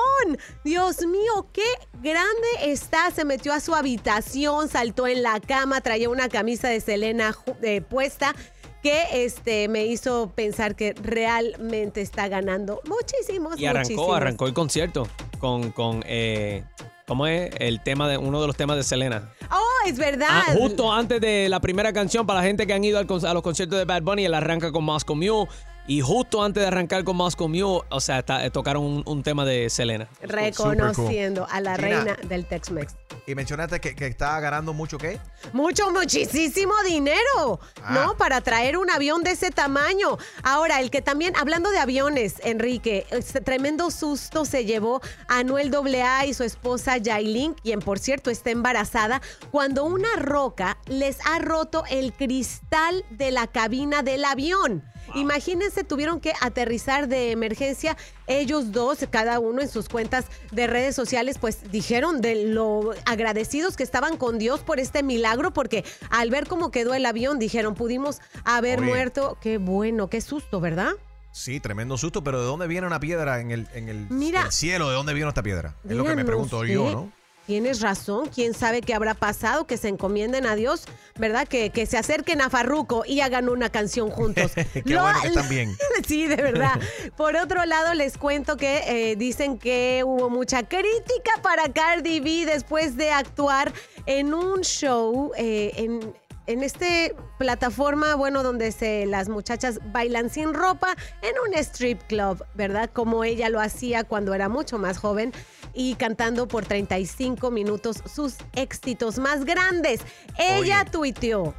Dios mío, qué grande está. Se metió a su habitación, saltó en la cama, traía una camisa de Selena eh, puesta que este, me hizo pensar que realmente está ganando muchísimos, Y arrancó, muchísimos. arrancó el concierto con, con eh, ¿cómo es? El tema de, uno de los temas de Selena. Oh, es verdad. Ah, justo antes de la primera canción, para la gente que han ido al a los conciertos de Bad Bunny, él arranca con Moscow Mule. Y justo antes de arrancar con Moscow Mule, o sea, está- eh, tocaron un, un tema de Selena. Reconociendo a la Gina. reina del Tex-Mex. Y mencionaste que, que está ganando mucho, ¿qué? Mucho, muchísimo dinero, Ah. ¿no? Para traer un avión de ese tamaño. Ahora, el que también, hablando de aviones, Enrique, este tremendo susto se llevó a Anuel AA y su esposa Yailin, quien por cierto está embarazada, cuando una roca les ha roto el cristal de la cabina del avión. Imagínense, tuvieron que aterrizar de emergencia. Ellos dos, cada uno en sus cuentas de redes sociales, pues dijeron de lo agradecidos que estaban con Dios por este milagro, porque al ver cómo quedó el avión, dijeron, pudimos haber Oye. muerto. Qué bueno, qué susto, ¿verdad? Sí, tremendo susto, pero ¿de dónde viene una piedra en el, en el, Mira. el cielo? ¿De dónde vino esta piedra? Es lo que me no pregunto sé. yo, ¿no? Tienes razón, quién sabe qué habrá pasado, que se encomienden a Dios, ¿verdad? Que, que se acerquen a Farruco y hagan una canción juntos. Qué Lo- bueno que están bien. Sí, de verdad. Por otro lado, les cuento que eh, dicen que hubo mucha crítica para Cardi B después de actuar en un show eh, en, en este plataforma, bueno, donde se, las muchachas bailan sin ropa en un strip club, ¿verdad? Como ella lo hacía cuando era mucho más joven y cantando por 35 minutos sus éxitos más grandes. Ella tuiteó.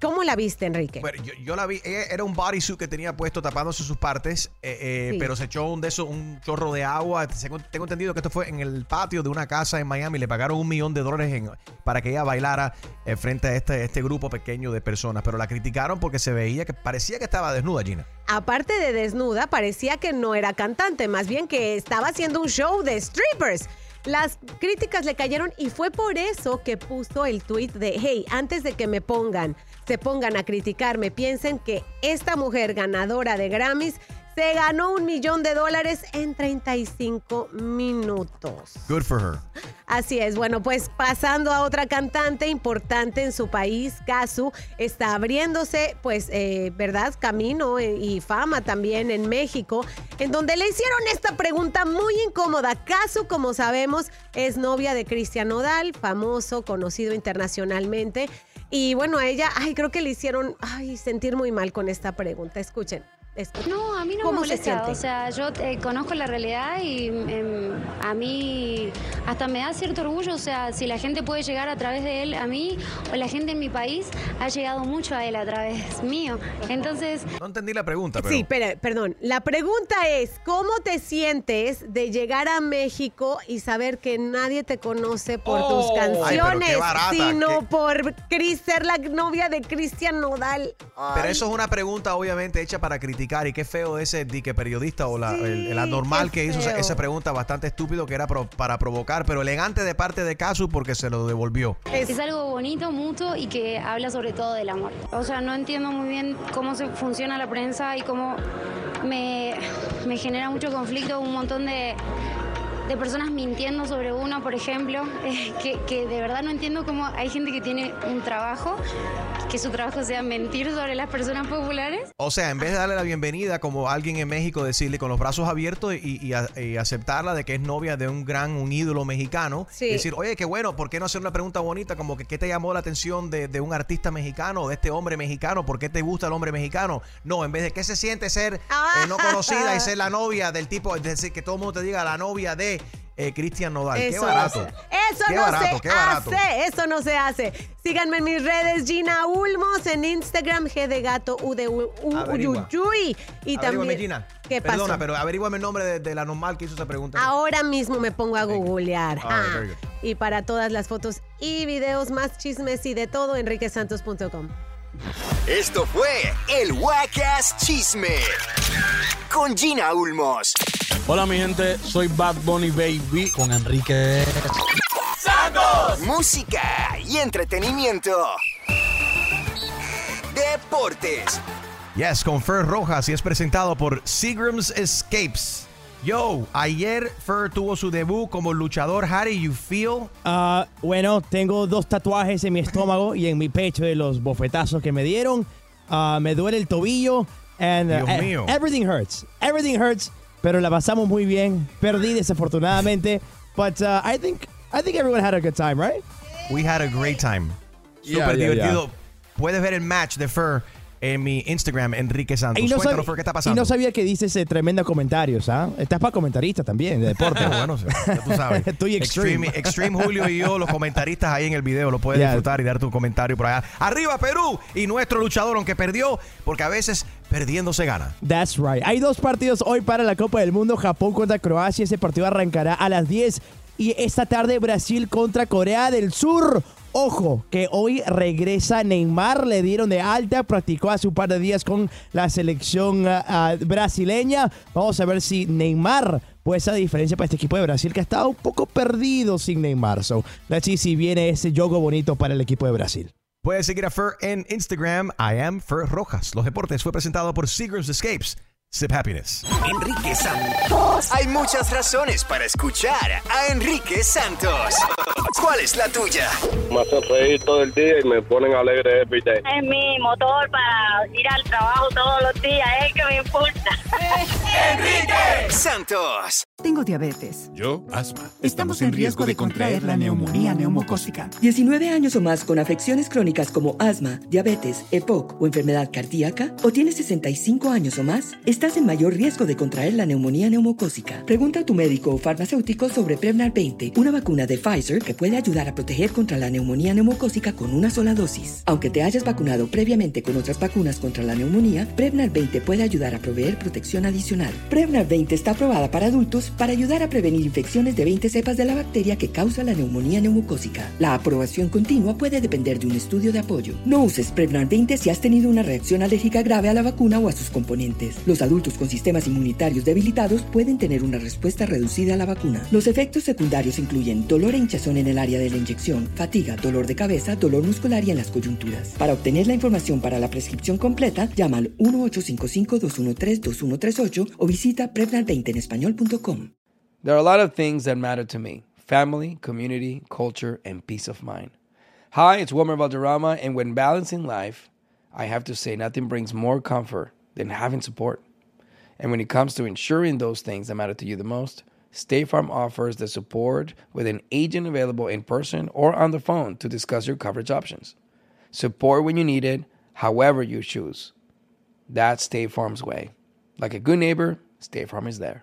¿Cómo la viste, Enrique? Bueno, yo, yo la vi, era un bodysuit que tenía puesto tapándose sus partes, eh, eh, Sí. pero se echó un de esos, un chorro de agua. Tengo, tengo entendido que esto fue en el patio de una casa en Miami. Le pagaron un millón de dólares en- para que ella bailara eh, frente a este, este grupo pequeño de personas, pero la criticaron porque se veía que parecía que estaba desnuda, Gina. aparte de desnuda, parecía que no era cantante, más bien que estaba haciendo un show de strippers. Las críticas le cayeron y fue por eso que puso el tweet de, hey, antes de que me pongan, se pongan a criticarme, piensen que esta mujer ganadora de Grammys se ganó un millón de dólares en 35 minutos. Good for her. Así es, bueno, pues pasando a otra cantante importante en su país, Kazu, está abriéndose, pues, eh, ¿verdad? Camino eh, y fama también en México, en donde le hicieron esta pregunta muy incómoda. Kazu, como sabemos, es novia de Cristian Nodal, famoso, conocido internacionalmente. Y bueno, a ella, ay, creo que le hicieron, ay, sentir muy mal con esta pregunta. Escuchen. No, a mí no ¿Cómo me se molesta. siente? O sea, yo eh, conozco la realidad y em, a mí hasta me da cierto orgullo. O sea, si la gente puede llegar a través de él a mí o la gente en mi país ha llegado mucho a él a través mío. Entonces, No entendí la pregunta, pero... Sí, pero, perdón. La pregunta es, ¿cómo te sientes de llegar a México y saber que nadie te conoce por Oh. tus Ay, qué canciones, barata, sino qué- por Chris ser la novia de Cristian Nodal? Pero eso es una pregunta obviamente hecha para criticar y qué feo ese dique periodista o la, el, el anormal que hizo esa, feo. esa pregunta bastante estúpido que era pro- para provocar, pero elegante de parte de Casu porque se lo devolvió. es algo bonito, mutuo y que habla sobre todo del amor. O sea, no entiendo muy bien cómo se funciona la prensa y cómo me, me genera mucho conflicto un montón de, de personas mintiendo sobre uno, por ejemplo, eh, que, que de verdad no entiendo cómo hay gente que tiene un trabajo, que su trabajo sea mentir sobre las personas populares. O sea, en vez de darle la bienvenida como alguien en México, decirle con los brazos abiertos y, y a- y aceptarla de que es novia de un gran, un ídolo mexicano, Sí. decir, oye, qué bueno, ¿por qué no hacer una pregunta bonita como que qué te llamó la atención de, de un artista mexicano o de este hombre mexicano? ¿Por qué te gusta el hombre mexicano? No, en vez de qué se siente ser eh, no conocida y ser la novia del tipo, es decir, que todo el mundo te diga la novia de eh, Cristian Nodal. qué barato. no se- Eso Qué no barato, se hace, eso no se hace. Síganme en mis redes, Gina Ulmos, en Instagram, G de gato, U de U, U- Averigua. Uyuyuy. Y también. Gina. ¿Qué pasó? Perdona, pero averíguame el nombre de, de la normal que hizo esa pregunta. Ahora mismo me pongo a googlear. Ah, good. y para todas las fotos y videos, más chismes y de todo, enriquesantos.com. Esto fue el Wacas Chisme con Gina Ulmos. Hola mi gente, soy Bad Bunny Baby con Enrique ¡Santos! Música y entretenimiento. Deportes. Yes, con Fer Rojas y es presentado por Seagram's Escapes. Yo, ayer Fer tuvo su debut como luchador. How do you feel? Ah, bueno, tengo dos tatuajes en mi estómago y en mi pecho de los bofetazos que me dieron. Ah, me duele el tobillo. And, uh, Dios e- mío. Everything hurts. Everything hurts. Pero la pasamos muy bien. Perdí desafortunadamente. But uh, I think I think everyone had a good time, right? We had a great time. Yeah, Súper yeah, divertido. Puedes ver el match de Fer en mi Instagram, Enrique Santos. Y no, Cuéntanos, sab- Fer, ¿qué está y pasando? no sabía que dices eh, tremendo comentarios, ¿ah? Estás para comentarista también, de deporte. Bueno, ya tú sabes. Tú y Extreme. Extreme, Extreme Julio y yo, los comentaristas ahí en el video, lo puedes Yeah. disfrutar y dar tu comentario por allá. Arriba Perú y nuestro luchador, aunque perdió, porque a veces perdiendo se gana. That's right. Hay dos partidos hoy para la Copa del Mundo, Japón contra Croacia. Ese partido arrancará a las 10 y esta tarde Brasil contra Corea del Sur. Ojo, que hoy regresa Neymar, le dieron de alta, practicó hace un par de días con la selección ah, ah, brasileña. Vamos a ver si Neymar puede ser la diferencia para este equipo de Brasil que ha estado un poco perdido sin Neymar. So, see si viene ese juego bonito para el equipo de Brasil. Puedes seguir a Fer en Instagram. I am Fer Rojas. Los deportes fue presentado por Seagram's Escapes. Sip Happiness. Enrique Santos. Hay muchas razones para escuchar a Enrique Santos. ¿Cuál es la tuya? Me hacen reír todo el día y me ponen alegre every day. Es mi motor para ir al trabajo todos los días, es que me importa. Enrique Santos. Tengo diabetes. Yo, asma. Estamos en riesgo de contraer la neumonía neumocócica. 19 años o más con afecciones crónicas como asma, diabetes, EPOC o enfermedad cardíaca, o tienes 65 años o más, estás en mayor riesgo de contraer la neumonía neumocócica. Pregunta a tu médico o farmacéutico sobre Prevnar 20, una vacuna de Pfizer que puede ayudar a proteger contra la neumonía neumocócica con una sola dosis. Aunque te hayas vacunado previamente con otras vacunas contra la neumonía, Prevnar 20 puede ayudar a proveer protección adicional. Prevnar 20 está aprobada para adultos para ayudar a prevenir infecciones de 20 cepas de la bacteria que causa la neumonía neumocócica. La aprobación continua puede depender de un estudio de apoyo. No uses Prevnar 20 si has tenido una reacción alérgica grave a la vacuna o a sus componentes. Los adultos con sistemas inmunitarios debilitados pueden tener una respuesta reducida a la vacuna. Los efectos secundarios incluyen dolor e hinchazón en el área de la inyección, fatiga, dolor de cabeza, dolor muscular y en las coyunturas. Para obtener la información para la prescripción completa, llama al 1-855-213-2138 o visita Prevnar20 en español.com. There are a lot of things that matter to me family, community, culture, and peace of mind. Hi, it's Wilmer Valderrama, and when balancing life, I have to say nothing brings more comfort than having support. And when it comes to ensuring those things that matter to you the most, State Farm offers the support with an agent available in person or on the phone to discuss your coverage options. Support when you need it, however you choose. That's State Farm's way. Like a good neighbor, State Farm is there.